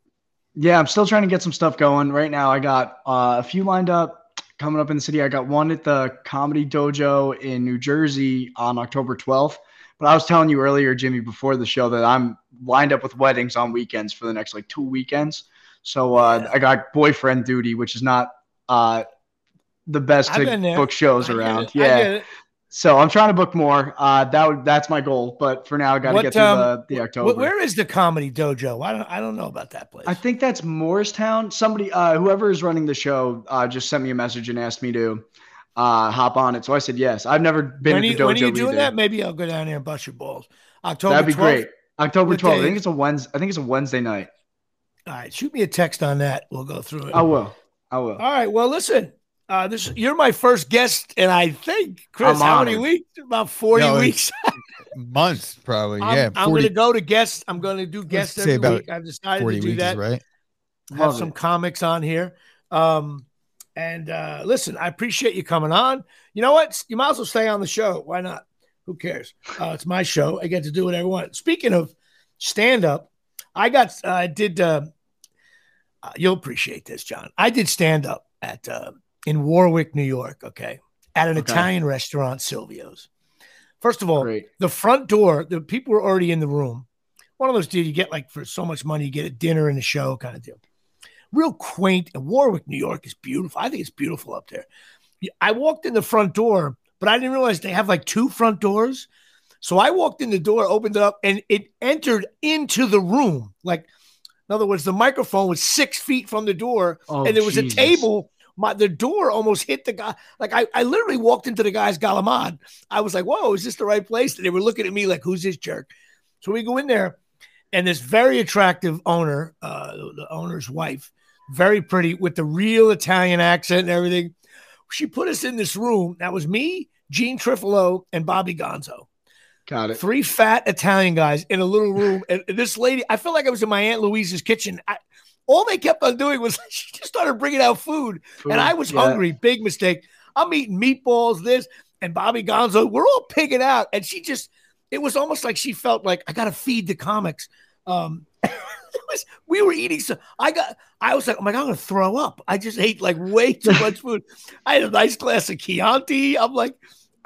Yeah, I'm still trying to get some stuff going. Right now, I got uh, a few lined up coming up in the city. I got one at the Comedy Dojo in New Jersey on October 12th. But I was telling you earlier, Jimmy, before the show, that I'm lined up with weddings on weekends for the next like two weekends. So uh, yeah. I got boyfriend duty, which is not uh, the best to book shows around. Yeah. So I'm trying to book more. Uh, that that's my goal. But for now, I got to get through um, the, the October. Where is the comedy dojo? I don't I don't know about that place. I think that's Morristown. Somebody, uh, whoever is running the show, uh, just sent me a message and asked me to uh, hop on it. So I said yes. I've never been when to the dojo. When are you doing either. that? Maybe I'll go down there and bust your balls. October. That'd be 12th? great. October 12th. I think it's a Wednesday. I think it's a Wednesday night. All right, shoot me a text on that. We'll go through it. I will. I will. All right. Well, listen. Uh, this you're my first guest, and I think Chris, I'm how many honored. weeks? About forty No, weeks. Months probably. I'm, yeah, I'm going to go to guests. I'm going to do guests every week. I've decided to do weeks, that. right? Have Love some it. comics on here. Um, and uh, listen, I appreciate you coming on. You know what? You might as well stay on the show. Why not? Who cares? Uh, it's my show. I get to do whatever I want. Speaking of stand up, I got uh, I did. Uh, uh, you'll appreciate this, John. I did stand up at uh, in Warwick, New York. Okay, at an Okay. Italian restaurant, Silvio's. First of all, Great. the front door, the people were already in the room. One of those deals you get like for so much money, you get a dinner and a show kind of deal. Real quaint. And Warwick, New York is beautiful. I think it's beautiful up there. I walked in the front door, but I didn't realize they have like two front doors. So I walked in the door, opened it up, and it entered into the room. Like, in other words, the microphone was six feet from the door, Oh, and there was Jesus. a table. My the door almost hit the guy. Like I, I literally walked into the guy's galamad. I was like, "Whoa, is this the right place?" And they were looking at me like, "Who's this jerk?" So we go in there, and this very attractive owner, uh, the owner's wife, very pretty with the real Italian accent and everything. She put us in this room. That was me, Gene Trifolo, and Bobby Gonzo Got it. three fat Italian guys in a little room. And this lady, I felt like I was in my Aunt Louise's kitchen. I, all they kept on doing was she just started bringing out food. Food, And I was yeah. hungry. Big mistake. I'm eating meatballs, this, and Bobby Gonzo. We're all pigging out. And she just, it was almost like she felt like, I got to feed the comics. Um, was, we were eating so I got I was like, oh my god, I'm gonna throw up. I just ate like way too much food. I had a nice glass of Chianti. I'm like,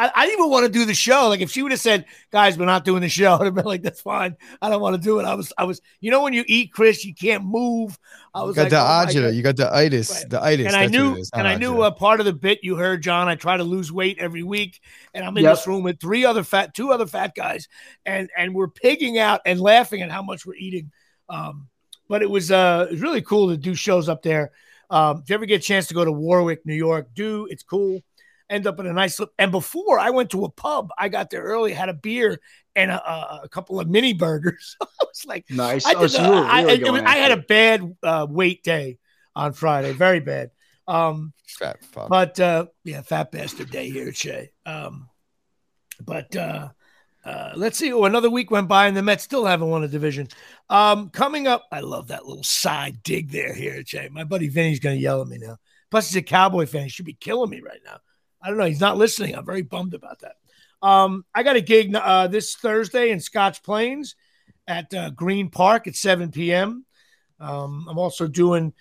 I, I didn't even want to do the show. Like if she would have said, guys, we're not doing the show, I'd have been like, that's fine. I don't want to do it. I was, I was, you know, when you eat, Chris, you can't move. I You was got like, the oh my agita, you got the itis, Right. the itis. and I knew, and not I knew agita. uh, part of the bit you heard, John. I try to lose weight every week, and I'm in Yep. this room with three other fat, two other fat guys, and and we're pigging out and laughing at how much we're eating. Um, but it was uh, it was really cool to do shows up there. Um, if you ever get a chance to go to Warwick, New York, do it's cool. End up in a nice and before I went to a pub, I got there early, had a beer and a, a, a couple of mini burgers. I was like, Nice. I, Oh, so the- you I, I- was- I had a bad uh, weight day on Friday, very bad. Um, fat fuck. but uh, yeah, fat bastard day here at Shea. Um, but uh, uh, let's see. Oh, another week went by and the Mets still haven't won a division. Um, coming up, I love that little side dig there here at Shea. My buddy Vinny's going to yell at me now. Plus, he's a Cowboy fan. He should be killing me right now. I don't know. He's not listening. I'm very bummed about that. Um, I got a gig uh, this Thursday in Scotch Plains at uh, Green Park at 7 p.m. Um, I'm also doing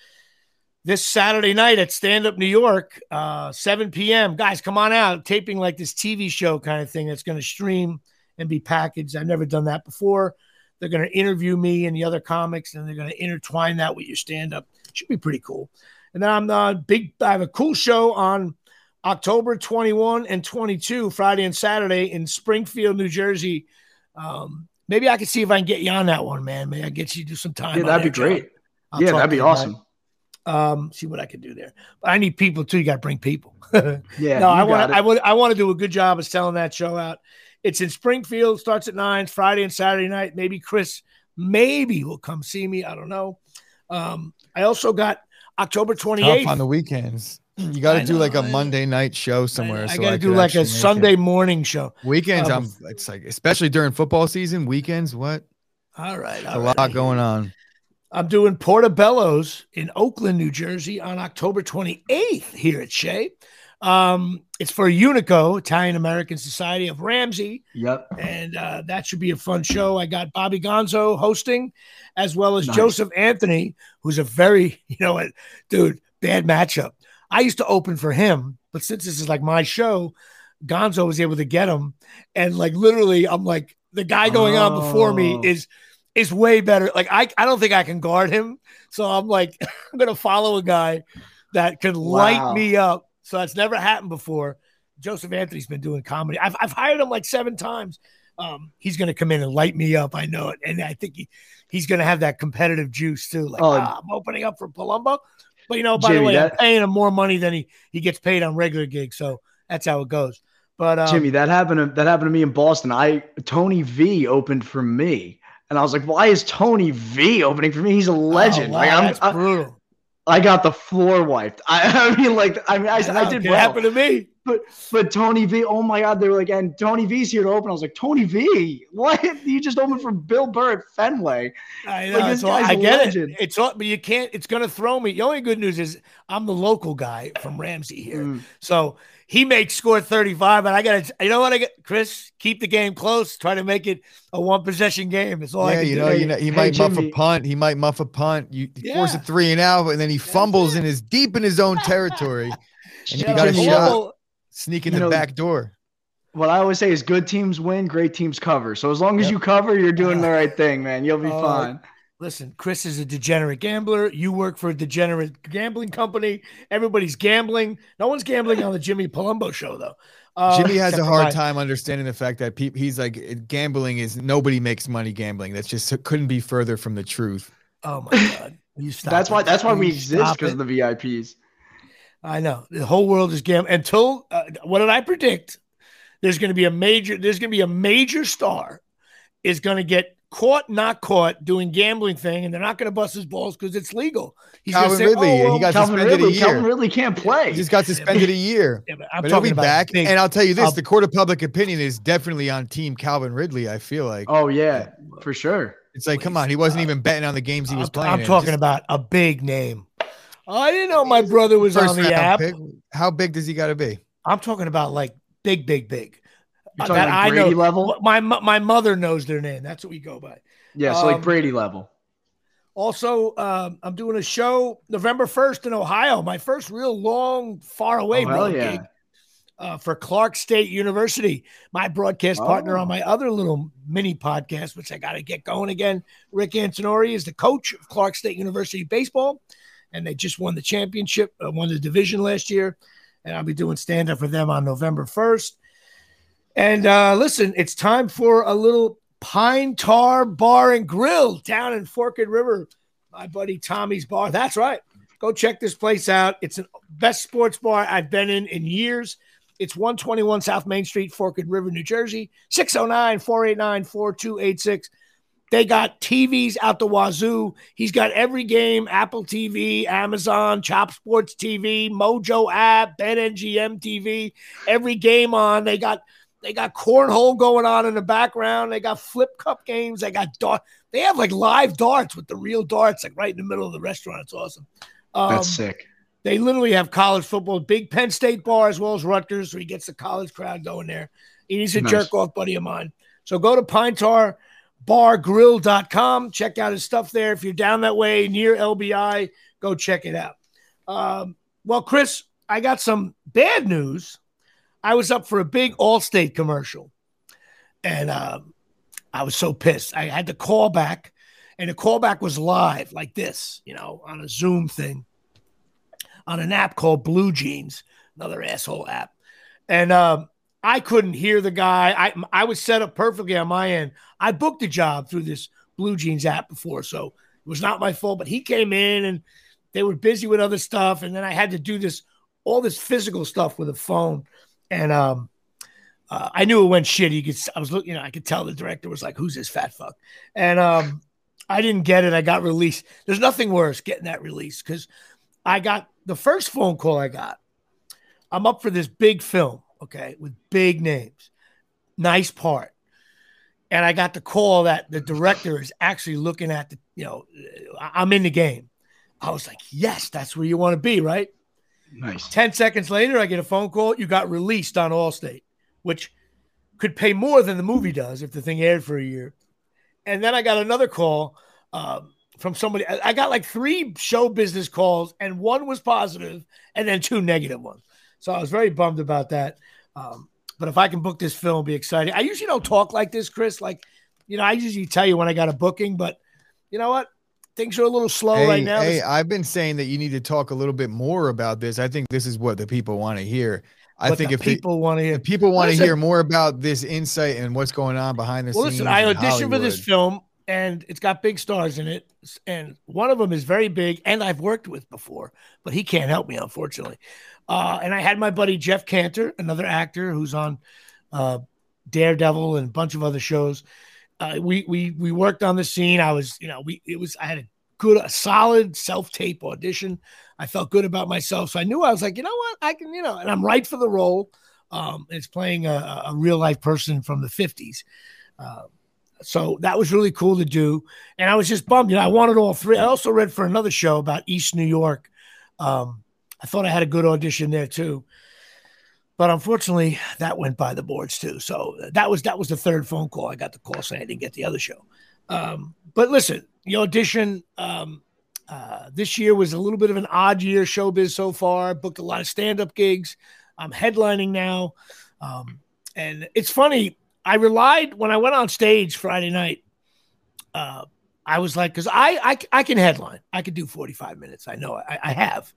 this Saturday night at Stand Up New York, uh, 7 p.m. Guys, come on out. Taping like this TV show kind of thing that's going to stream and be packaged. I've never done that before. They're going to interview me and the other comics, and they're going to intertwine that with your stand up. Should be pretty cool. And then I'm uh, big. I have a cool show on October 21 and 22, Friday and Saturday in Springfield, New Jersey. Um, maybe I can see if I can get you on that one, man. Maybe I get you to do some time. Yeah, that'd be John. great. I'll yeah, that'd be you about awesome. um, see what I can do there. But I need people too. You got to bring people. Yeah. no, I want got to. it. I would. I want to do a good job of selling that show out. It's in Springfield. Starts at nine Friday and Saturday night. Maybe Chris, maybe will come see me. I don't know. Um, I also got October twenty Tough eighth. on the weekends. You got to do know, like a I know. Monday night show somewhere. I, so got to do like a make it. Sunday morning show. Weekends, um, I'm. It's like especially during football season. Weekends, what? All right, A all lot going on. I'm doing Portobello's in Oakland, New Jersey on October 28th here at Shea. Um, it's for Unico, Italian American Society of Ramsey. Yep. and uh, that should be a fun show. I got Bobby Gonzo hosting, as well as Nice. Joseph Anthony, who's a very, you know what, dude, bad matchup. I used to open for him, but since this is like my show, Gonzo was able to get him, and like literally, I'm like the guy going on before me Oh. is is way better. Like I, I don't think I can guard him, so I'm like I'm gonna follow a guy that can light me up. So that's never happened before. Joseph Anthony's been doing comedy. I've, I've hired him like seven times. Um, he's going to come in and light me up. I know it. And I think he, he's going to have that competitive juice too. Like, Oh. ah, I'm opening up for Palumbo. But, you know, by the Jimmy, way, I'm paying him more money than he, he gets paid on regular gigs. So that's how it goes. But, um, Jimmy, that happened. To, that happened to me in Boston. I Tony V opened for me And I was like, why is Tony V opening for me? He's a legend. Oh, wow, like, I'm, that's brutal. I, I, got the floor wiped. I, I mean, like, I mean, I, I, I did it well. happened to me. But but Tony V, oh my God, they were like, and Tony V's here to open. I was like, Tony V, what? You just opened for Bill Burr at Fenway. I know. Like, all, I get legend. it. It's all, but you can't. It's gonna throw me. The only good news is I'm the local guy from Ramsey here, mm. so he makes score 35, and I got to, you know what I get, Chris, keep the game close, try to make it a one possession game. It's all yeah, I can you do. know, you know, he hey, might Jimmy. muff a punt, he might muff a punt, you yeah. force a three and out, and then he fumbles and is deep in his own territory, and you got a shot, sneak in the know, back door. What I always say is good teams win, great teams cover. So as long as yep. you cover, you're doing the right thing, man. You'll be uh, fine. Listen, Chris is a degenerate gambler. You work for a degenerate gambling company. Everybody's gambling. No one's gambling on the Jimmy Palumbo show, though. Uh, Jimmy has a hard time understanding the fact that pe- he's like gambling is nobody makes money gambling. That's just couldn't be further from the truth. Oh my god! You stop that's it. why. That's why we exist because of the VIPs. I know the whole world is gambling. Until uh, what did I predict? There's going to be a major. There's going to be a major star is going to get caught, not caught, doing gambling thing, and they're not going to bust his balls because it's legal. He's Calvin say, Ridley, oh, well, he got Calvin suspended Ridley, a year. Calvin Ridley can't play. He just got suspended a year. Yeah, but, but he'll be back. Big, and I'll tell you this: the court of public opinion is definitely on Team Calvin Ridley. I feel like. Oh yeah, for sure. It's like, come on, he wasn't even betting on the games he was I'm, playing. I'm talking just, about a big name. I didn't know my brother was on the app. Pick. How big does he got to be? I'm talking about like big, big, big. You're talking that like Brady I know. level. My my mother knows their name. That's what we go by. Yeah, so um, like Brady level. Also, um, I'm doing a show November 1st in Ohio, my first real long, far away oh, yeah. gig uh, for Clark State University, my broadcast oh. partner on my other little mini podcast, which I got to get going again. Rick Antonori is the coach of Clark State University baseball, and they just won the championship, uh, won the division last year. And I'll be doing stand up for them on November 1st. And uh, listen, it's time for a little Pine Tar Bar and Grill down in Forked River. My buddy Tommy's Bar. That's right. Go check this place out. It's the best sports bar I've been in in years. It's 121 South Main Street, Forked River, New Jersey, 609 489 4286. They got TVs out the wazoo. He's got every game Apple TV, Amazon, Chop Sports TV, Mojo app, BetMGM TV, every game on. They got they got cornhole going on in the background. They got flip cup games. They got dart. They have like live darts with the real darts, like right in the middle of the restaurant. It's awesome. Um, That's sick. They literally have college football, big Penn State bar as well as Rutgers, so he gets the college crowd going there. He's a nice. jerk off buddy of mine. So go to Pine Tar bargrill.com. Check out his stuff there. If you're down that way near LBI, go check it out. Um, well, Chris, I got some bad news. I was up for a big Allstate commercial, and um, I was so pissed. I had to call back, and the callback was live like this, you know, on a Zoom thing, on an app called Blue Jeans, another asshole app, and um, I couldn't hear the guy. I I was set up perfectly on my end. I booked a job through this Blue Jeans app before, so it was not my fault. But he came in and they were busy with other stuff, and then I had to do this all this physical stuff with a phone and um, uh, I knew it went shit. You could, I was looking, you know, I could tell the director was like, "Who's this fat fuck?" And um, I didn't get it. I got released. There's nothing worse getting that release because I got the first phone call I got. I'm up for this big film, okay, with big names, nice part, and I got the call that the director is actually looking at the, you know, I'm in the game. I was like, yes, that's where you want to be, right? Nice. 10 seconds later, I get a phone call. You got released on Allstate, which could pay more than the movie does if the thing aired for a year. And then I got another call um, from somebody. I got like three show business calls, and one was positive, and then two negative ones. So I was very bummed about that. Um, but if I can book this film, be exciting. I usually don't talk like this, Chris. Like, you know, I usually tell you when I got a booking, but you know what? things are a little slow hey, right now. Hey, I've been saying that you need to talk a little bit more about this. I think this is what the people want to hear. I think if people want to hear, people want to hear more about this insight and what's going on behind the well, scenes. Listen, I auditioned for this film, and it's got big stars in it, and one of them is very big, and I've worked with before, but he can't help me, unfortunately. Uh, and I had my buddy Jeff Cantor, another actor who's on uh, Daredevil and a bunch of other shows uh, we we we worked on the scene. I was, you know, we it was I had a good, a solid self tape audition. I felt good about myself, so I knew I was like, you know what, I can, you know, and I'm right for the role. Um, it's playing a, a real life person from the '50s. Uh, so that was really cool to do. And I was just bummed. You know, I wanted all three. I also read for another show about East New York. Um, I thought I had a good audition there too. But unfortunately, that went by the boards too. So that was that was the third phone call. I got the call saying I didn't get the other show. Um, but listen, the audition um, uh, this year was a little bit of an odd year showbiz so far. Booked a lot of stand up gigs. I'm headlining now. Um, and it's funny, I relied when I went on stage Friday night. Uh, I was like, because I, I I can headline, I can do 45 minutes. I know I, I have,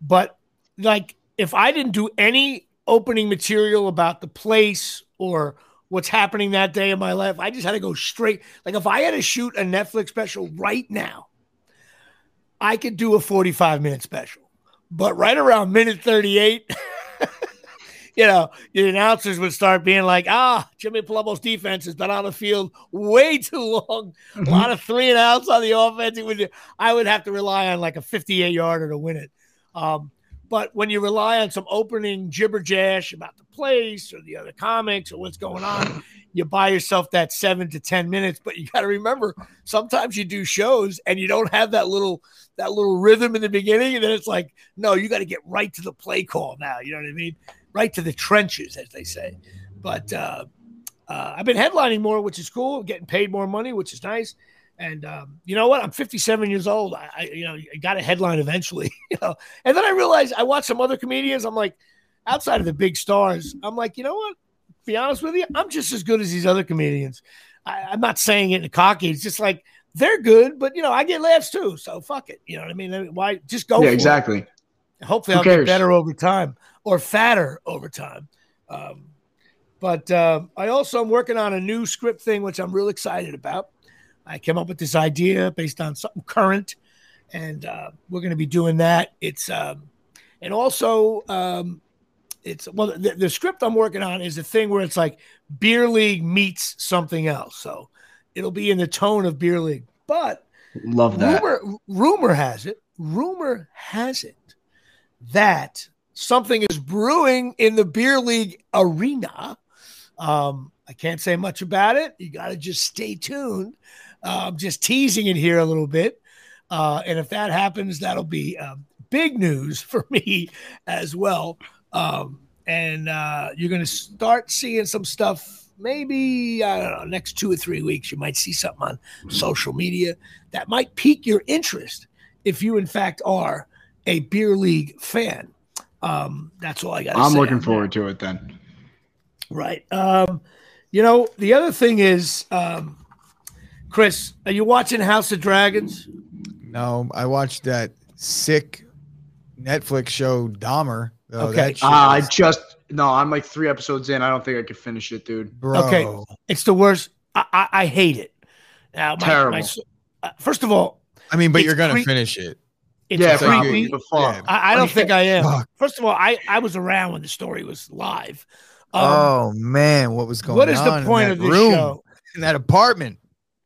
but like if I didn't do any opening material about the place or what's happening that day in my life. I just had to go straight. Like if I had to shoot a Netflix special right now, I could do a 45 minute special. But right around minute 38, you know, the announcers would start being like, ah, Jimmy Palumbo's defense has been on the field way too long. Mm-hmm. A lot of three and outs on the offense. Would, I would have to rely on like a 58 yarder to win it. Um, but when you rely on some opening jibber jash about the place or the other comics or what's going on, you buy yourself that seven to ten minutes. But you got to remember, sometimes you do shows and you don't have that little that little rhythm in the beginning, and then it's like, no, you got to get right to the play call now. You know what I mean? Right to the trenches, as they say. But uh, uh, I've been headlining more, which is cool. Getting paid more money, which is nice. And um, you know what? I'm 57 years old. I, I you know, I got a headline eventually. You know, and then I realized I watched some other comedians. I'm like, outside of the big stars, I'm like, you know what? Be honest with you, I'm just as good as these other comedians. I, am not saying it in a cocky. It's just like they're good, but you know, I get laughs too. So fuck it. You know what I mean? Why just go? Yeah, exactly. It. Hopefully, Who I'll cares? get better over time or fatter over time. Um, but uh, I also am working on a new script thing, which I'm real excited about. I came up with this idea based on something current, and uh, we're going to be doing that. It's um, and also um, it's well the, the, script I'm working on is a thing where it's like beer league meets something else, so it'll be in the tone of beer league. But love that rumor rumor has it rumor has it that something is brewing in the beer league arena. Um, I can't say much about it. You got to just stay tuned. I'm um, just teasing it here a little bit. Uh, and if that happens, that'll be um, big news for me as well. Um, and uh, you're going to start seeing some stuff. Maybe I don't know. Next two or three weeks, you might see something on social media that might pique your interest if you, in fact, are a beer league fan. Um, that's all I got. I'm looking forward to it then. Right. Um, you know, the other thing is, um, Chris, are you watching House of Dragons? No, I watched that sick Netflix show Dahmer. okay, uh, I just no, I'm like three episodes in. I don't think I could finish it, dude. Bro. Okay, it's the worst. I, I, I hate it. Uh, my, Terrible. My, uh, first of all, I mean, but you're gonna cre- finish it. It's yeah, creepy. Yeah. I, I, don't think I am. Fuck. First of all, I, I was around when the story was live. Um, oh man, what was going on? What is the point of this room, show? In that apartment.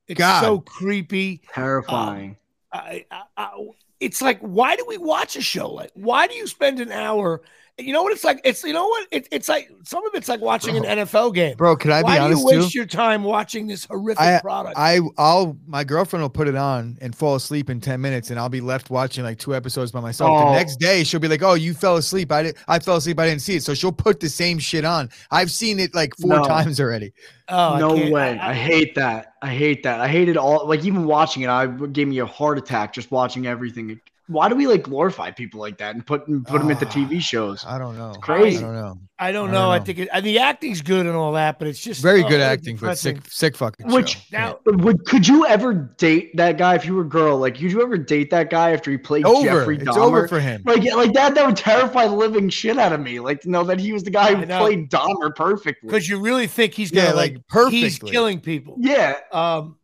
It's God. so creepy, terrifying. Um, I, I, I, it's like, why do we watch a show? Like, why do you spend an hour you know what it's like? It's you know what it, it's like. Some of it's like watching bro, an NFL game. Bro, can I Why be honest? Why do you waste too? your time watching this horrific I, product? I I'll my girlfriend will put it on and fall asleep in ten minutes, and I'll be left watching like two episodes by myself. Oh. The next day, she'll be like, "Oh, you fell asleep. I did. I fell asleep. I didn't see it." So she'll put the same shit on. I've seen it like four no. times already. Oh, no I way! I, I, hate that. I hate that. I hated all. Like even watching it, I gave me a heart attack just watching everything why do we like glorify people like that and put put uh, them into TV ah, shows? I don't know. It's crazy. I don't know. I don't, I know. know. I think it, the acting's good and all that, but it's just very good acting, but sick, sick fucking. Which show. now, yeah. would could you ever date that guy if you were a girl? Like, could you ever date that guy after he played over. Jeffrey Dahmer? It's over for him. Like, like that, that would terrify the living shit out of me. Like to know that he was the guy who played Dahmer perfectly. Because you really think he's gonna yeah, like, like perfectly. he's killing people. Yeah. Um.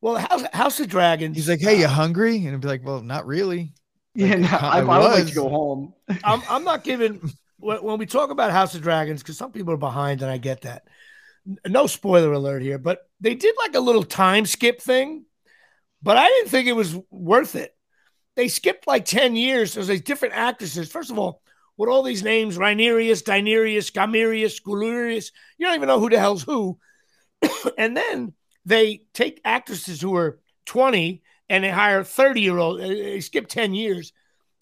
Well, House, House of Dragons. He's like, "Hey, you hungry?" And I'd be like, "Well, not really." Yeah, no, I, I, I would like to go home. I'm, I'm not giving when, when we talk about House of Dragons because some people are behind, and I get that. no spoiler alert here, but they did like a little time skip thing, but I didn't think it was worth it. They skipped like 10 years. There's like different actresses. First of all, with all these names, Rhaenyra's, Daenerys, Gamirius, Gulurius, you don't even know who the hell's who. and then they take actresses who are 20 and they hire 30 year old. They skip 10 years.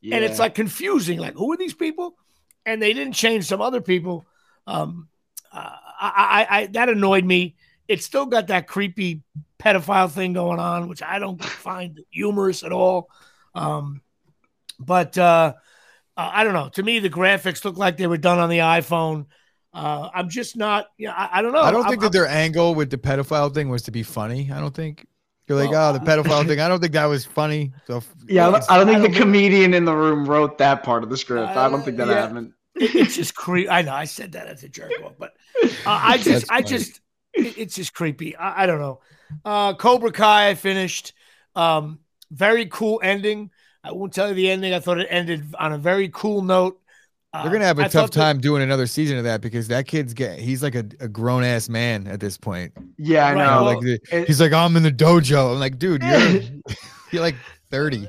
Yeah. And it's like confusing. Like, who are these people? And they didn't change some other people. Um, uh, I, I, I, that annoyed me. It still got that creepy pedophile thing going on, which I don't find humorous at all. Um, but uh, uh, I don't know. To me, the graphics look like they were done on the iPhone. Uh, I'm just not. You know, I, I don't know. I don't think I'm, that their angle with the pedophile thing was to be funny. I don't think. You're like, well, oh, the pedophile thing. I don't think that was funny. So yeah, I don't, I don't think I don't the comedian in the room wrote that part of the script. I don't think that yeah. happened. it's just creepy. I know I said that as a jerk, off, but uh, I just, I just, it's just creepy. I, I don't know. Uh, Cobra Kai, I finished. Um, very cool ending. I won't tell you the ending. I thought it ended on a very cool note. They're gonna have a I tough time that, doing another season of that because that kid's get he's like a, a grown ass man at this point. Yeah, I know. Like the, it, he's like, I'm in the dojo. I'm like, dude, you're you're like 30.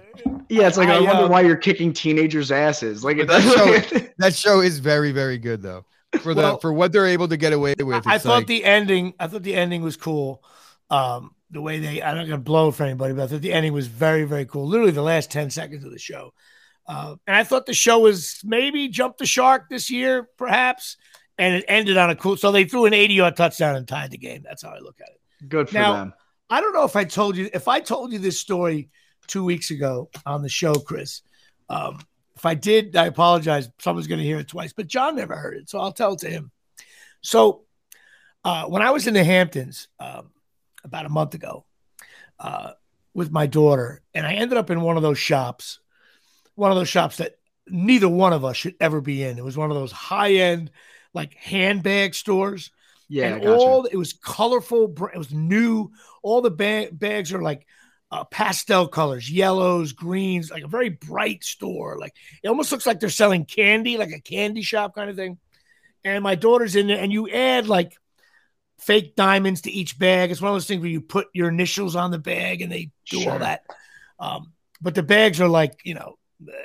Yeah, it's like I, I wonder um, why you're kicking teenagers' asses. Like that show, that show is very, very good though. For the well, for what they're able to get away with. I thought like, the ending. I thought the ending was cool. Um, the way they. I'm not gonna blow for anybody, but I thought the ending was very, very cool. Literally the last 10 seconds of the show. Uh, and I thought the show was maybe jumped the shark this year, perhaps, and it ended on a cool. So they threw an 80 yard touchdown and tied the game. That's how I look at it. Good for now, them. I don't know if I told you if I told you this story two weeks ago on the show, Chris. Um, if I did, I apologize. Someone's going to hear it twice, but John never heard it, so I'll tell it to him. So uh, when I was in the Hamptons um, about a month ago uh, with my daughter, and I ended up in one of those shops one of those shops that neither one of us should ever be in. It was one of those high end, like handbag stores. Yeah, and all it was colorful. It was new. All the ba- bags are like uh, pastel colors, yellows, greens, like a very bright store. Like it almost looks like they're selling candy, like a candy shop kind of thing. And my daughter's in there, and you add like fake diamonds to each bag. It's one of those things where you put your initials on the bag, and they do sure. all that. Um, but the bags are like you know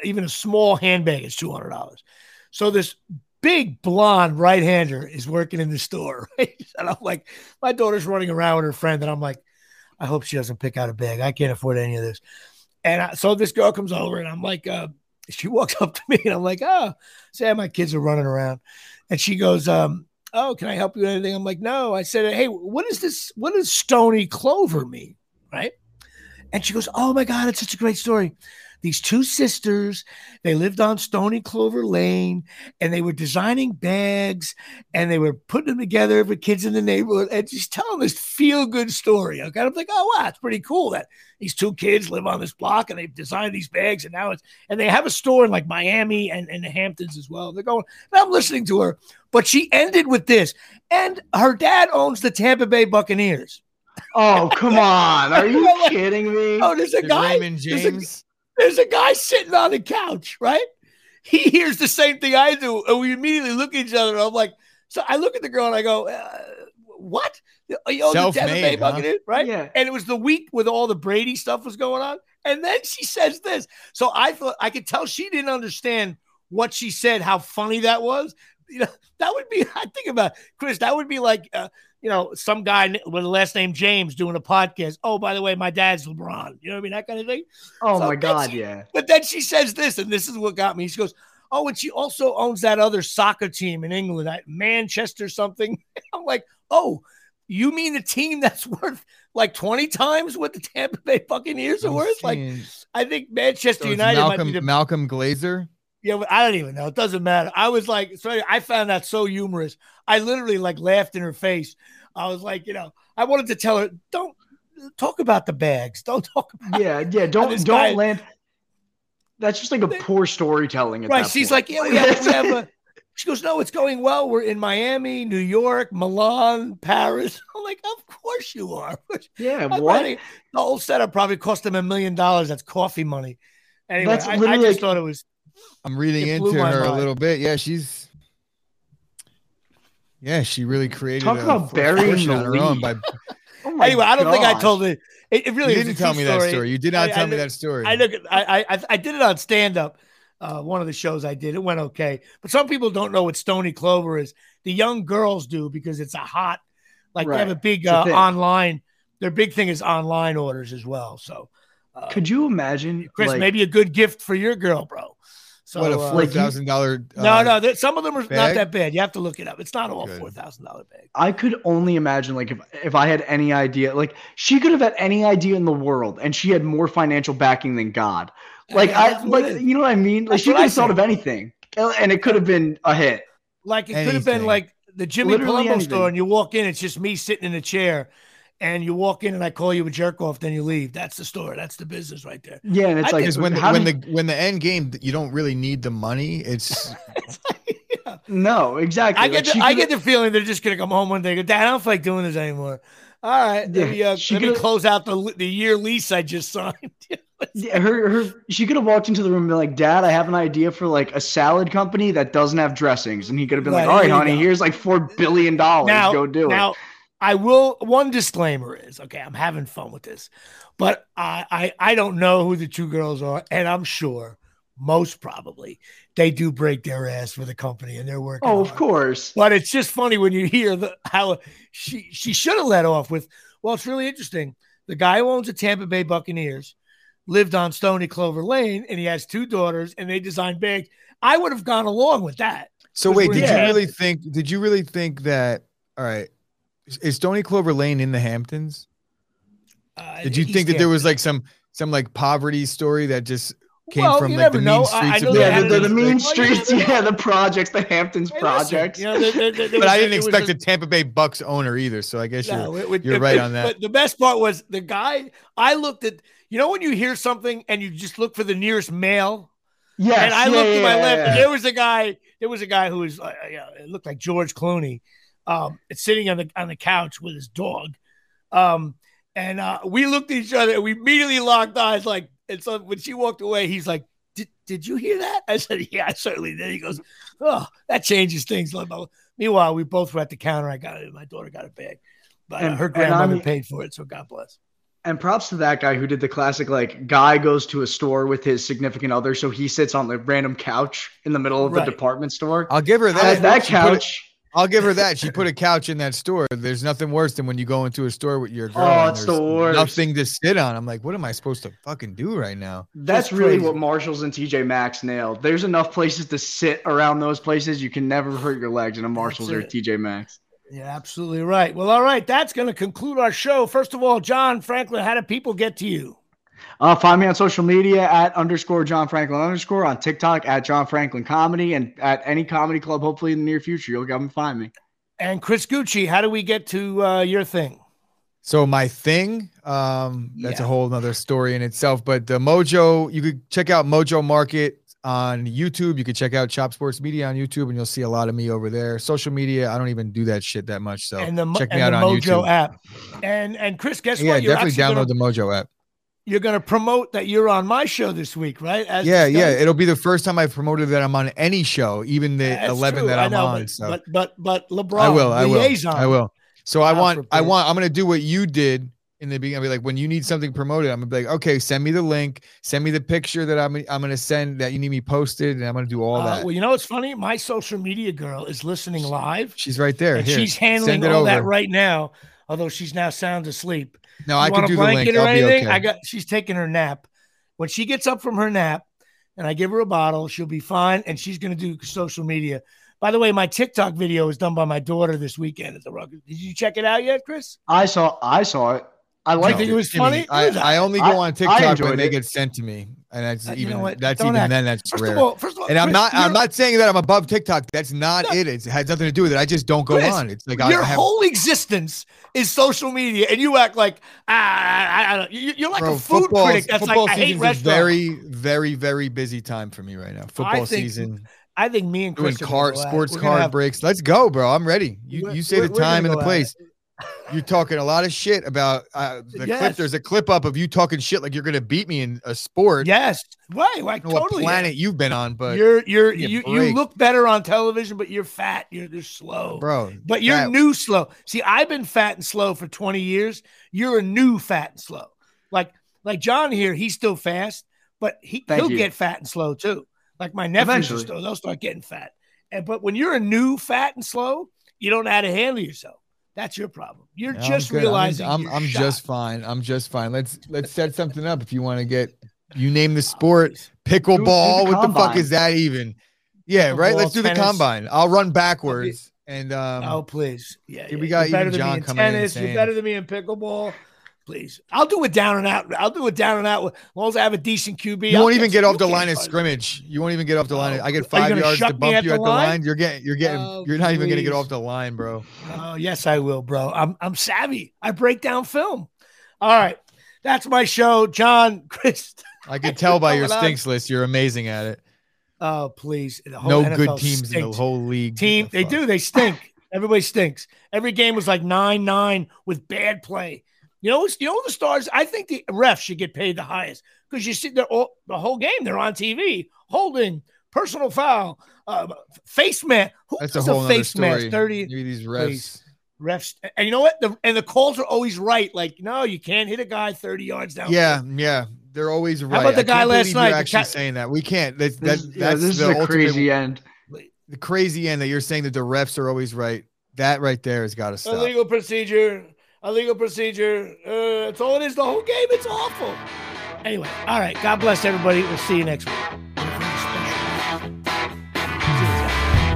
even a small handbag is two hundred dollars. So this big blonde right hander is working in the store, right? And I'm like, my daughter's running around with her friend, and I'm like, I hope she doesn't pick out a bag. I can't afford any of this. And I, so this girl comes over, and I'm like, uh, she walks up to me, and I'm like, oh, say my kids are running around, and she goes, um, oh, can I help you with anything? I'm like, no. I said, hey, what is this? What does stony clover mean? Right? And she goes, oh my god, it's such a great story these two sisters. They lived on Stony Clover Lane and they were designing bags and they were putting them together for kids in the neighborhood and just telling this feel good story. Okay. I'm like, oh, wow, it's pretty cool that these two kids live on this block and they've designed these bags and now it's, and they have a store in like Miami and, and the Hamptons as well. They're going, I'm listening to her, but she ended with this. And her dad owns the Tampa Bay Buccaneers. Oh, come on. Are you kidding me? Oh, there's a guy. Raymond James. There's a guy sitting on the couch, right? He hears the same thing I do, and we immediately look at each other. I'm like, so I look at the girl and I go, uh, "What? You Self-made, huh? right? Yeah. And it was the week with all the Brady stuff was going on, and then she says this. So I thought I could tell she didn't understand what she said, how funny that was. You know, that would be. I think about Chris. That would be like. Uh, you know, some guy with the last name James doing a podcast. Oh, by the way, my dad's LeBron. You know what I mean? That kind of thing. Oh so my God, she, yeah. But then she says this, and this is what got me. She goes, Oh, and she also owns that other soccer team in England, that Manchester something. I'm like, oh, you mean the team that's worth like 20 times what the Tampa Bay Buccaneers are worth? Like, I think Manchester so United Malcolm, might be the Malcolm Glazer. Yeah, I don't even know. It doesn't matter. I was like, sorry, I found that so humorous. I literally like laughed in her face. I was like, you know, I wanted to tell her, don't talk about the bags. Don't talk about Yeah, yeah. Don't don't guy. land. That's just like a poor storytelling. right. She's point. like, yeah, we have, we have a she goes, No, it's going well. We're in Miami, New York, Milan, Paris. I'm like, Of course you are. Yeah, what? the whole setup probably cost them a million dollars. That's coffee money. Anyway, That's I, I just like, thought it was I'm reading into her mind. a little bit. Yeah, she's Yeah, she really created. Talk about burying the lead. By... oh anyway, I don't gosh. think I told it. It, it really you didn't tell me story. that story. You did not I, tell I, me that story. I look. I, I I did it on stand up. Uh, one of the shows I did, it went okay. But some people don't know what Stony Clover is. The young girls do because it's a hot, like right. they have a big uh, online. Their big thing is online orders as well. So, uh, could you imagine, Chris? Like, maybe a good gift for your girl, bro. So, what a uh, four thousand uh, dollar? No, no. Some of them are bag? not that bad. You have to look it up. It's not all four thousand dollar bag. I could only imagine, like, if if I had any idea, like, she could have had any idea in the world, and she had more financial backing than God. Like, yeah, I like, you know what I mean? Like, she could have thought of anything, and it could have been a hit. Like, it could have been like the Jimmy Literally Palumbo anything. store, and you walk in, it's just me sitting in a chair and you walk in and I call you a jerk off, then you leave. That's the story. That's the business right there. Yeah, and it's I like when the, when the when the end game, you don't really need the money. It's, yeah. no, exactly. I get like the, I get the feeling they're just gonna come home one day. Go, Dad, I don't feel like doing this anymore. All right, yeah, let me, uh, let me close out the the year lease I just signed. yeah, her her she could have walked into the room and been like, "Dad, I have an idea for like a salad company that doesn't have dressings," and he could have been right, like, "All right, honey, go. here's like four billion dollars. Go do now, it." I will. One disclaimer is okay. I'm having fun with this, but I, I I don't know who the two girls are, and I'm sure most probably they do break their ass for the company and they're working. Oh, hard. of course. But it's just funny when you hear the how she she should have let off with. Well, it's really interesting. The guy who owns the Tampa Bay Buccaneers lived on Stoney Clover Lane, and he has two daughters, and they design bags. I would have gone along with that. So wait, did you really think? Did you really think that? All right, is Stoney Clover Lane in the Hamptons? Uh, Did you think that there was like some some like poverty story that just came well, from like the know. mean streets of yeah, the, the, mean streets, yeah, the projects, the Hamptons hey, projects. You know, there, there, but was, I didn't expect a, a, Tampa Bay Bucks owner either, so I guess no, you're, you're right on that. But the best part was the guy. I looked at you know when you hear something and you just look for the nearest male. Yeah, and I yeah, looked yeah, to my yeah, left, and there was a guy. There was a guy who was, uh, yeah, it looked like George Clooney um, it's sitting on the on the couch with his dog. Um, and uh, we looked at each other and we immediately locked eyes. Like, and so when she walked away, he's like, "Did did you hear that?" I said, "Yeah, I certainly did." He goes, "Oh, that changes things." Meanwhile, we both were at the counter. I got it. My daughter got it back, but uh, and, uh, her grandmother paid for it, so God bless. And props to that guy who did the classic like guy goes to a store with his significant other, so he sits on the random couch in the middle of right. the department store. I'll give her that. that couch I'll give her that. She put a couch in that store. There's nothing worse than when you go into a store with your girl. Oh, it's the worst. Nothing to sit on. I'm like, what am I supposed to fucking do right now? That's, That's really what Marshalls and TJ Maxx nailed. There's enough places to sit around those places. You can never hurt your legs in a Marshalls or TJ Maxx. Yeah, absolutely right. Well, all right. That's going to conclude our show. First of all, John Franklin, how do people get to you? Uh, find me on social media at underscore John Franklin underscore on TikTok at John Franklin Comedy and at any comedy club. Hopefully in the near future, you'll come and find me. And Chris Gucci, how do we get to uh, your thing? So my thing, um, that's yeah. a whole other story in itself. But the Mojo, you could check out Mojo Market on YouTube. You could check out Chop Sports Media on YouTube, and you'll see a lot of me over there. Social media, I don't even do that shit that much. So and the, check me out on Mojo YouTube. app. And and Chris, guess yeah, what? Yeah, definitely download gonna, the Mojo app you're going to promote that you're on my show this week, right? As yeah, yeah. It'll be the first time I've promoted that I'm on any show, even the yeah, 11 true. that I'm know, on. But, so. but but but LeBron, I will, I liaison, will, I will. So I want, I want, I'm going to do what you did in the beginning. I'll be like, when you need something promoted, I'm gonna be like, okay, send me the link, send me the picture that I'm, I'm gonna send that you need me posted, and I'm gonna do all uh, that. Well, you know what's funny? My social media girl is listening live. She's right there. Here, she's handling all over. that right now, although she's now sound asleep. No, you I can do the link. Or anything? Okay. I got. She's taking her nap. When she gets up from her nap, and I give her a bottle, she'll be fine, and she's going to do social media. By the way, my TikTok video was done by my daughter this weekend at the Ruggers. Did you check it out yet, Chris? I saw. I saw it. I like. think it was funny. I, I, only go on TikTok when they get sent to me, and that's uh, even you know that's Don't even act. then that's first rare. Of all, first of all, and I'm not I'm not saying that I'm above TikTok. That's not no. it. It's, it has nothing to do with it. I just don't go Chris, on. It's like your I, have, whole existence is social media, and you act like ah, I, I don't. You're like bro, a food critic. That's football like I hate restaurants. Very, very, very busy time for me right now. Football think, season. I think me and Chris doing car sports card breaks. Let's go, bro. I'm ready. You you say the time and the place. You're talking a lot of shit about uh, the yes. clip. There's a clip up of you talking shit like you're gonna beat me in a sport. Yes, right. Like totally. What planet you've been on, but you're you're you, you look better on television, but you're fat. You're, you're slow, bro. But you're fat. new slow. See, I've been fat and slow for 20 years. You're a new fat and slow. Like like John here, he's still fast, but he Thank he'll you. get fat and slow too. Like my nephews, still, they'll start getting fat. And but when you're a new fat and slow, you don't know how to handle yourself. That's your problem. You're yeah, just realizing. I'm, I'm, I'm just fine. I'm just fine. Let's let's set something up. If you want to get, you name the sport, pickleball. what the fuck is that even? Yeah, right. Let's do tennis. the combine. I'll run backwards. And um, oh please, yeah, yeah. we got you're better than John me in tennis. In you're better than me in pickleball. Please, I'll do it down and out. I'll do it down and out. As long as I have a decent QB. You I'll won't even get off the line of scrimmage. You won't even get off the line. Oh, I get five yards to bump at you at the line? line. You're getting, you're getting, oh, you're not please. even gonna get off the line, bro. Oh yes, I will, bro. I'm, I'm savvy. I break down film. All right, that's my show, John. Chris, I can tell by your stinks on. list. You're amazing at it. Oh please, no NFL good teams stinks. in the whole league. Team, the they do. They stink. Everybody stinks. Every game was like nine nine with bad play. You know, you know the stars. I think the refs should get paid the highest because you see they're all, the whole game. They're on TV, holding personal foul, uh, face man. Who That's a whole a face mask? Thirty. Maybe these refs. Please. Refs, and you know what? The, and the calls are always right. Like, no, you can't hit a guy thirty yards down. Yeah, yeah, they're always right. How about the guy last night? actually saying that we can't. That, that, this, that's this the is a crazy end. The crazy end that you're saying that the refs are always right. That right there has got to stop. Illegal procedure a legal procedure. Uh, that's all it is. The whole game. It's awful. Anyway, all right. God bless everybody. We'll see you next week.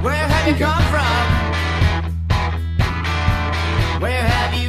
Where have you come from? Where have you?